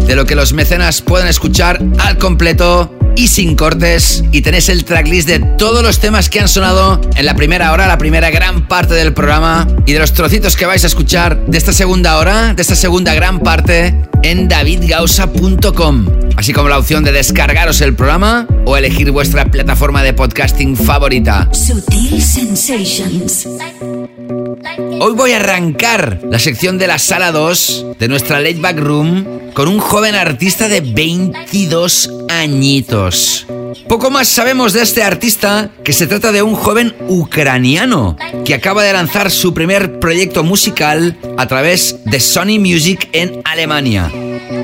de lo que los mecenas pueden escuchar al completo y sin cortes. Y tenéis el tracklist de todos los temas que han sonado en la primera hora, la primera gran parte del programa. Y de los trocitos que vais a escuchar de esta segunda hora, de esta segunda gran parte, en davidgausa.com. Así como la opción de descargaros el programa o elegir vuestra plataforma de podcasting favorita. Sutil Sensations. Hoy voy a arrancar la sección de la sala 2 de nuestra Late Back Room con un joven artista de 22 añitos. Poco más sabemos de este artista que se trata de un joven ucraniano que acaba de lanzar su primer proyecto musical a través de Sony Music en Alemania.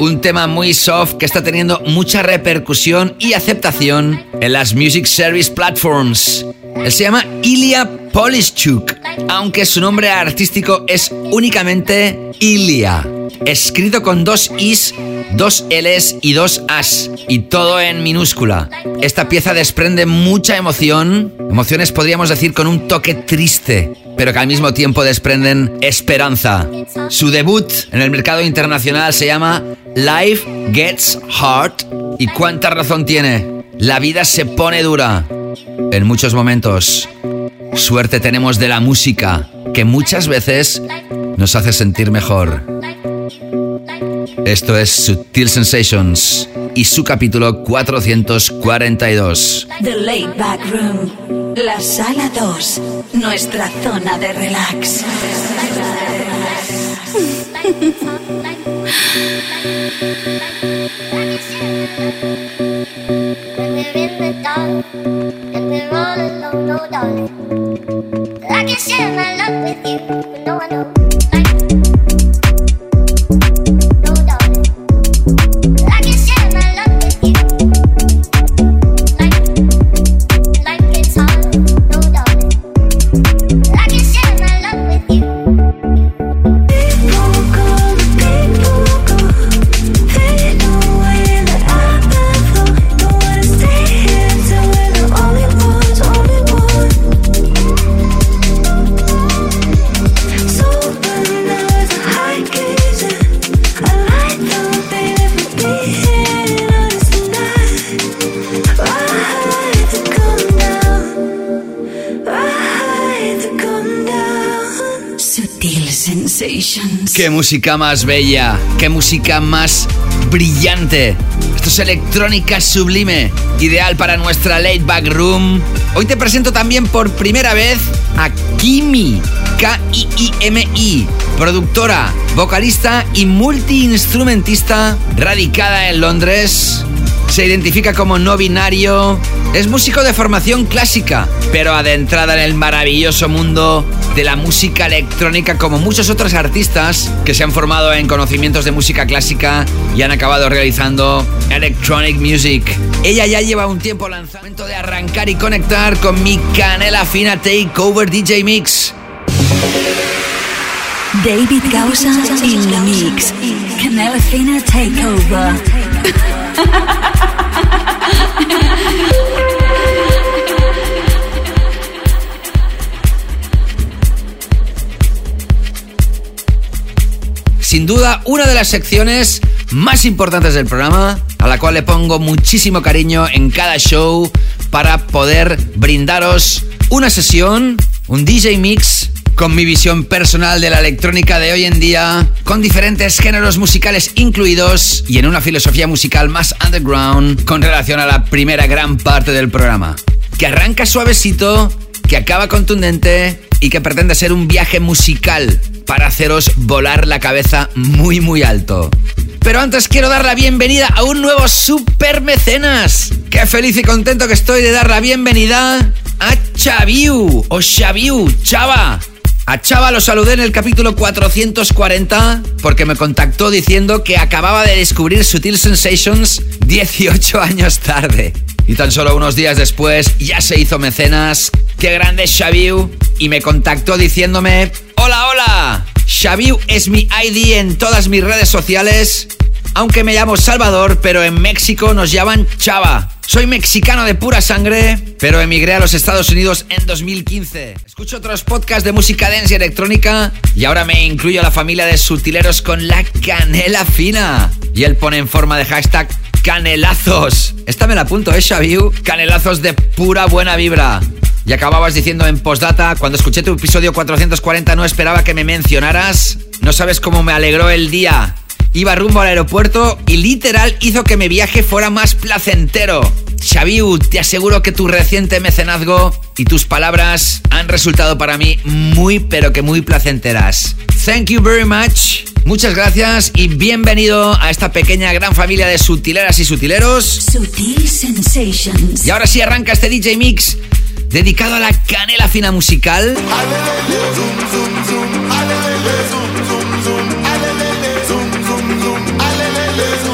Un tema muy soft que está teniendo mucha repercusión y aceptación en las Music Service Platforms. Él se llama Ilya Polishchuk, aunque su nombre artístico es únicamente Ilya, escrito con dos Is, dos Ls y dos As, y todo en minúscula. Esta pieza desprende mucha emoción, emociones podríamos decir con un toque triste, pero que al mismo tiempo desprenden esperanza. Su debut en el mercado internacional se llama Life Gets Hard, y cuánta razón tiene. La vida se pone dura en muchos momentos. Suerte tenemos de la música, que muchas veces nos hace sentir mejor. Esto es Sutil Sensations y su capítulo 442. The Laid Back Room. La sala 2. Nuestra zona de relax. We're in the dark and we're all alone, no darling. I can share my love with you, but no one knows. Qué música más bella, qué música más brillante. Esto es electrónica sublime, ideal para nuestra late back room. Hoy te presento también por primera vez a Kimi, K-I-I-M-I, productora, vocalista y multiinstrumentista radicada en Londres. Se identifica como no binario, es músico de formación clásica, pero adentrada en el maravilloso mundo de la música electrónica como muchos otros artistas que se han formado en conocimientos de música clásica y han acabado realizando electronic music. Ella ya lleva un tiempo lanzamiento de arrancar y conectar con mi canela fina Takeover DJ Mix. David Gausa in the mix. Canela Fina Takeover. sin duda una de las secciones más importantes del programa, a la cual le pongo muchísimo cariño en cada show para poder brindaros una sesión, un DJ mix con mi visión personal de la electrónica de hoy en día, con diferentes géneros musicales incluidos y en una filosofía musical más underground con relación a la primera gran parte del programa. Que arranca suavecito, que acaba contundente y que pretende ser un viaje musical para haceros volar la cabeza muy muy alto. Pero antes quiero dar la bienvenida a un nuevo super mecenas. Qué feliz y contento que estoy de dar la bienvenida a Chaviu o Xaviu, Chava. A Chava lo saludé en el capítulo 440 porque me contactó diciendo que acababa de descubrir Sutil Sensations 18 años tarde. Y tan solo unos días después ya se hizo mecenas. Qué grande Xaviu. Y me contactó diciéndome, hola, hola. Xaviu es mi ID en todas mis redes sociales. Aunque me llamo Salvador, pero en México nos llaman Chava. Soy mexicano de pura sangre, pero emigré a los Estados Unidos en 2015. Escucho otros podcasts de música dance y electrónica y ahora me incluyo a la familia de sutileros con la canela fina. Y él pone en forma de hashtag canelazos. Esta me la apunto, ¿eh, Xaviu? Canelazos de pura buena vibra. Y acababas diciendo en postdata, cuando escuché tu episodio 440 no esperaba que me mencionaras. No sabes cómo me alegró el día. Iba rumbo al aeropuerto y literal hizo que mi viaje fuera más placentero. Xaviu, te aseguro que tu reciente mecenazgo y tus palabras han resultado para mí muy pero que muy placenteras. Thank you very much. Muchas gracias y bienvenido a esta pequeña gran familia de sutileras y sutileros. Sutil Sensations. Y ahora sí arranca este DJ Mix dedicado a la canela fina musical. nous. Allez, les,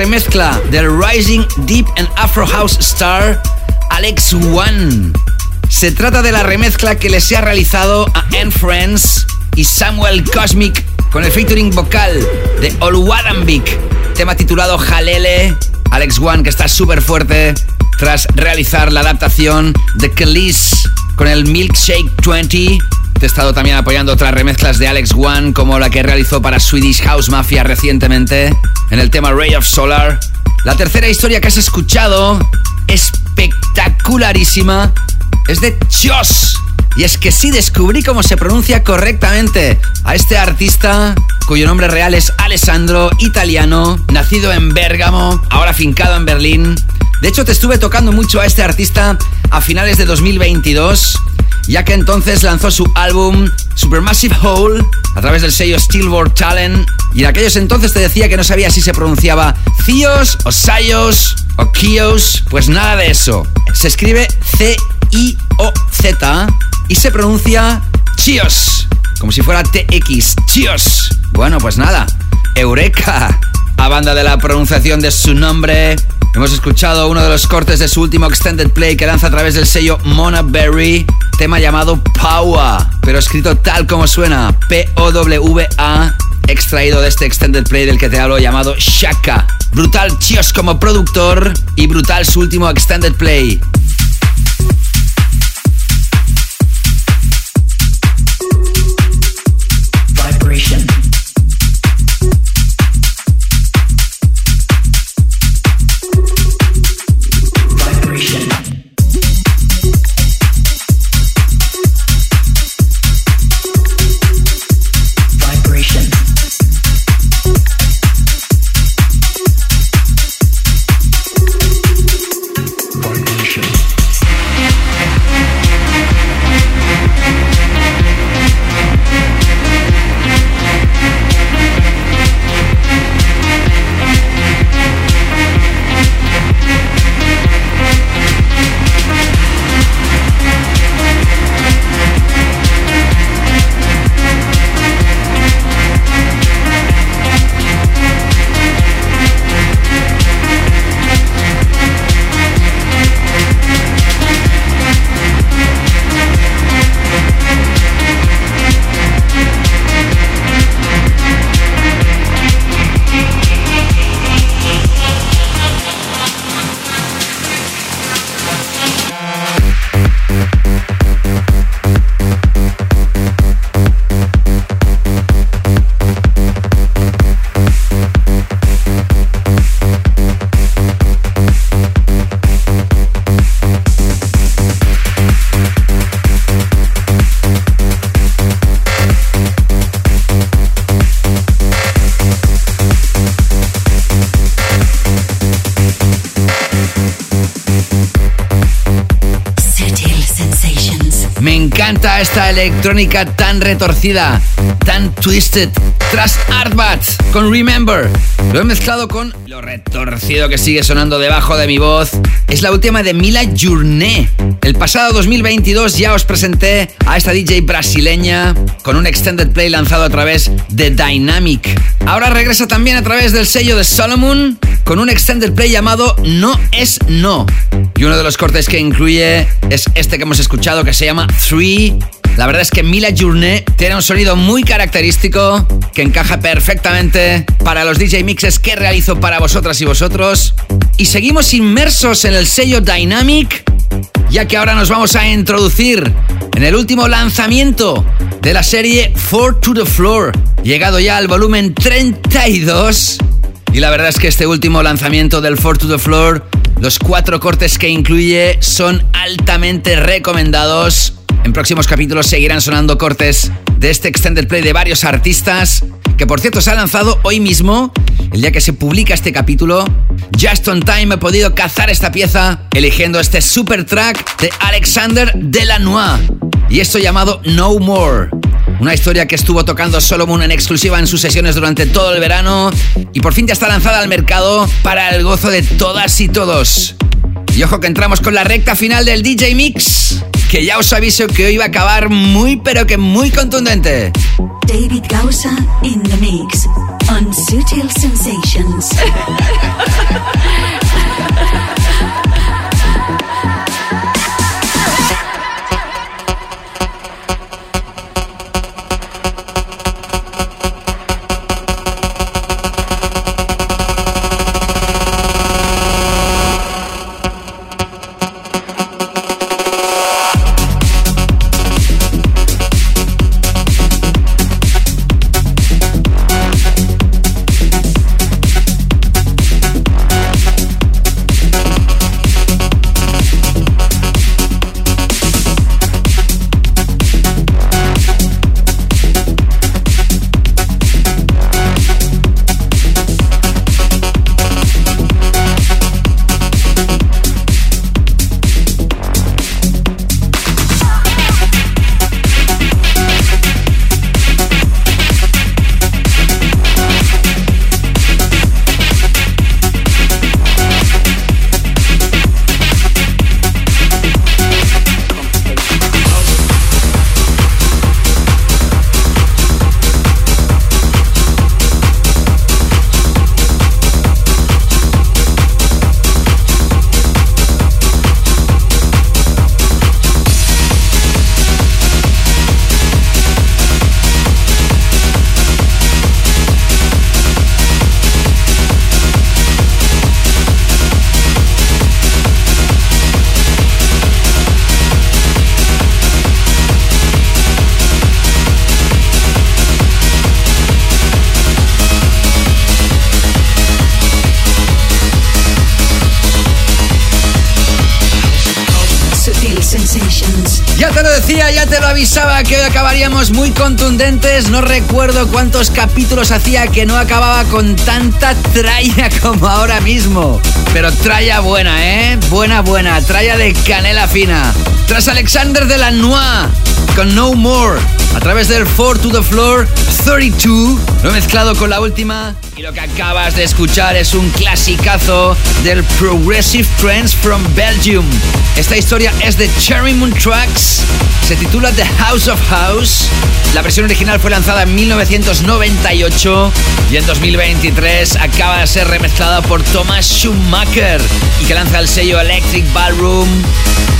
remezcla del Rising Deep and Afro House Star Alex One. Se trata de la remezcla que les ha realizado a Anne Friends y Samuel Cosmic con el featuring vocal de Olwadambik, tema titulado Jalele. Alex One que está súper fuerte tras realizar la adaptación de Kelis con el Milkshake 20 He estado también apoyando otras remezclas de Alex One, como la que realizó para Swedish House Mafia recientemente, en el tema Ray of Solar. La tercera historia que has escuchado, espectacularísima, es de Chos. Y es que sí descubrí cómo se pronuncia correctamente a este artista cuyo nombre real es Alessandro Italiano, nacido en Bérgamo, ahora fincado en Berlín. De hecho, te estuve tocando mucho a este artista a finales de 2022 ya que entonces lanzó su álbum Supermassive Hole a través del sello Steelboard Talent. Y en aquellos entonces te decía que no sabía si se pronunciaba Cios o Sayos o Kios. Pues nada de eso. Se escribe C-I-O-Z y se pronuncia Chios, como si fuera TX. Chios. Bueno, pues nada. Eureka. A banda de la pronunciación de su nombre, hemos escuchado uno de los cortes de su último extended play que lanza a través del sello Mona Berry, tema llamado Power, pero escrito tal como suena, P-O-W-A, extraído de este extended play del que te hablo llamado Shaka. Brutal Chios como productor y brutal su último extended play. Vibration. Esta electrónica tan retorcida, tan twisted. Tras Artbat con Remember. Lo he mezclado con lo retorcido que sigue sonando debajo de mi voz. Es la última de Mila Journé. El pasado 2022 ya os presenté a esta DJ brasileña con un extended play lanzado a través de Dynamic. Ahora regresa también a través del sello de Solomon con un extended play llamado No es No. Y uno de los cortes que incluye es este que hemos escuchado que se llama Three. La verdad es que Mila Journé tiene un sonido muy característico que encaja perfectamente para los DJ mixes que realizo para vosotras y vosotros. Y seguimos inmersos en el sello Dynamic, ya que ahora nos vamos a introducir en el último lanzamiento de la serie Four to the Floor, llegado ya al volumen 32. Y la verdad es que este último lanzamiento del Four to the Floor, los cuatro cortes que incluye son altamente recomendados. En próximos capítulos seguirán sonando cortes de este extended play de varios artistas, que por cierto se ha lanzado hoy mismo, el día que se publica este capítulo. Just on time he podido cazar esta pieza eligiendo este super track de Alexander Delanois y esto llamado No More. Una historia que estuvo tocando Solomon en exclusiva en sus sesiones durante todo el verano y por fin ya está lanzada al mercado para el gozo de todas y todos. Y ojo que entramos con la recta final del DJ Mix. que ya os aviso que hoy va a acabar muy pero que muy contundente. David Gausa in the mix on Sutil Sensations. avisaba que hoy acabaríamos muy contundentes. No recuerdo cuántos capítulos hacía que no acababa con tanta tralla como ahora mismo. Pero tralla buena, ¿eh? Buena, buena. Tralla de canela fina. Tras Alexander de la con No More. A través del 4 to the Floor 32. Lo he mezclado con la última. Y lo que acabas de escuchar es un clasicazo del Progressive Trance from Belgium. Esta historia es de Cherry Moon Tracks. Se titula The House of House. La versión original fue lanzada en 1998 y en 2023 acaba de ser remezclada por Thomas Schumacher y que lanza el sello Electric Ballroom.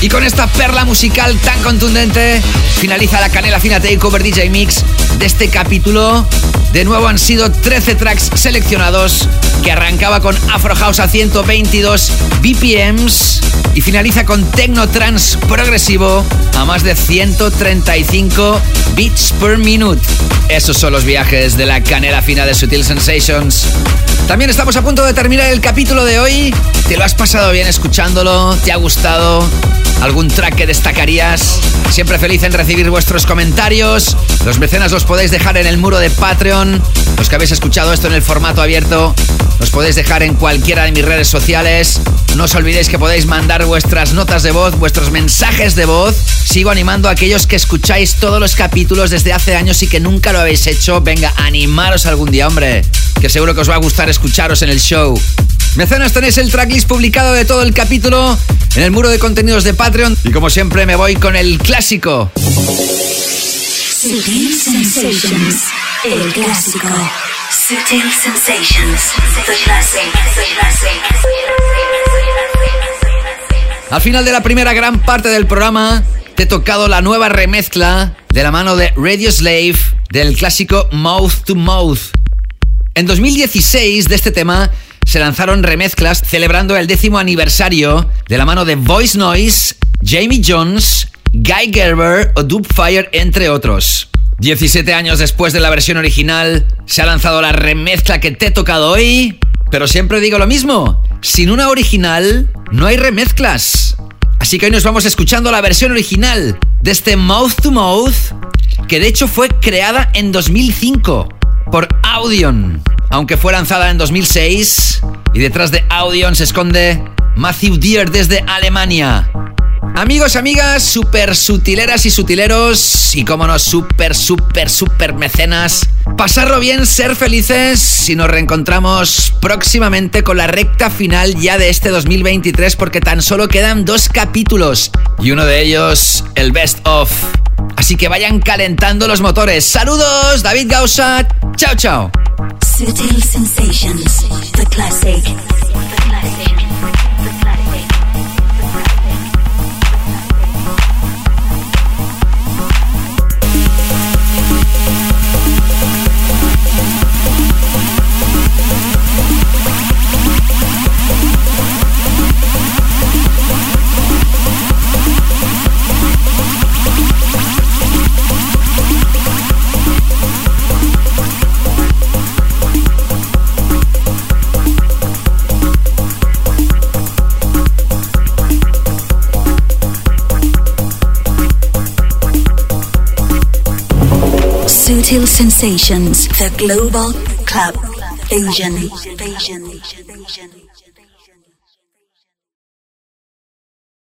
Y con esta perla musical tan contundente finaliza la Canela Fina Takeover DJ Mix de este capítulo. De nuevo han sido 13 tracks seleccionados que arrancaba con Afro House a 122 BPMs y finaliza con Techno Trance progresivo a más de 135 beats per minute. Esos son los viajes de la canela fina de Sutil Sensations. También estamos a punto de terminar el capítulo de hoy. ¿Te lo has pasado bien escuchándolo? ¿Te ha gustado? ¿Algún track que destacarías? Siempre feliz en recibir vuestros comentarios. Los mecenas los podéis dejar en el muro de Patreon. Los que habéis escuchado esto en el formato abierto, los podéis dejar en cualquiera de mis redes sociales. No os olvidéis que podéis mandar vuestras notas de voz, vuestros mensajes de voz. Sigo animando a aquellos que escucháis todos los capítulos desde hace años y que nunca lo habéis hecho. Venga, animaros algún día, hombre. Que seguro que os va a gustar escucharos en el show. Mecenas tenéis el tracklist publicado de todo el capítulo en el muro de contenidos de Patreon. Y como siempre me voy con el clásico. Sutil Sensations. El clásico. Sutil Sensations. Al final de la primera gran parte del programa, te he tocado la nueva remezcla de la mano de Radio Slave del clásico Mouth to Mouth. En 2016 de este tema se lanzaron remezclas celebrando el décimo aniversario de la mano de Voice Noise, Jamie Jones, Guy Gerber o Dubfire, entre otros. 17 años después de la versión original, se ha lanzado la remezcla que te he tocado hoy, pero siempre digo lo mismo, sin una original no hay remezclas. Así que hoy nos vamos escuchando la versión original de este Mouth to Mouth, que de hecho fue creada en 2005 por Audion, aunque fue lanzada en 2006 y detrás de Audion se esconde Matthew Deer desde Alemania. Amigos, amigas, super sutileras y sutileros, y como no, super, super, super mecenas, pasarlo bien, ser felices y nos reencontramos próximamente con la recta final ya de este 2023 porque tan solo quedan dos capítulos y uno de ellos el best of. Así que vayan calentando los motores. Saludos, David Gausa. Chao, chao. Sutil Sensations, the classic. The classic. Sutil Sensations, the global club Asian.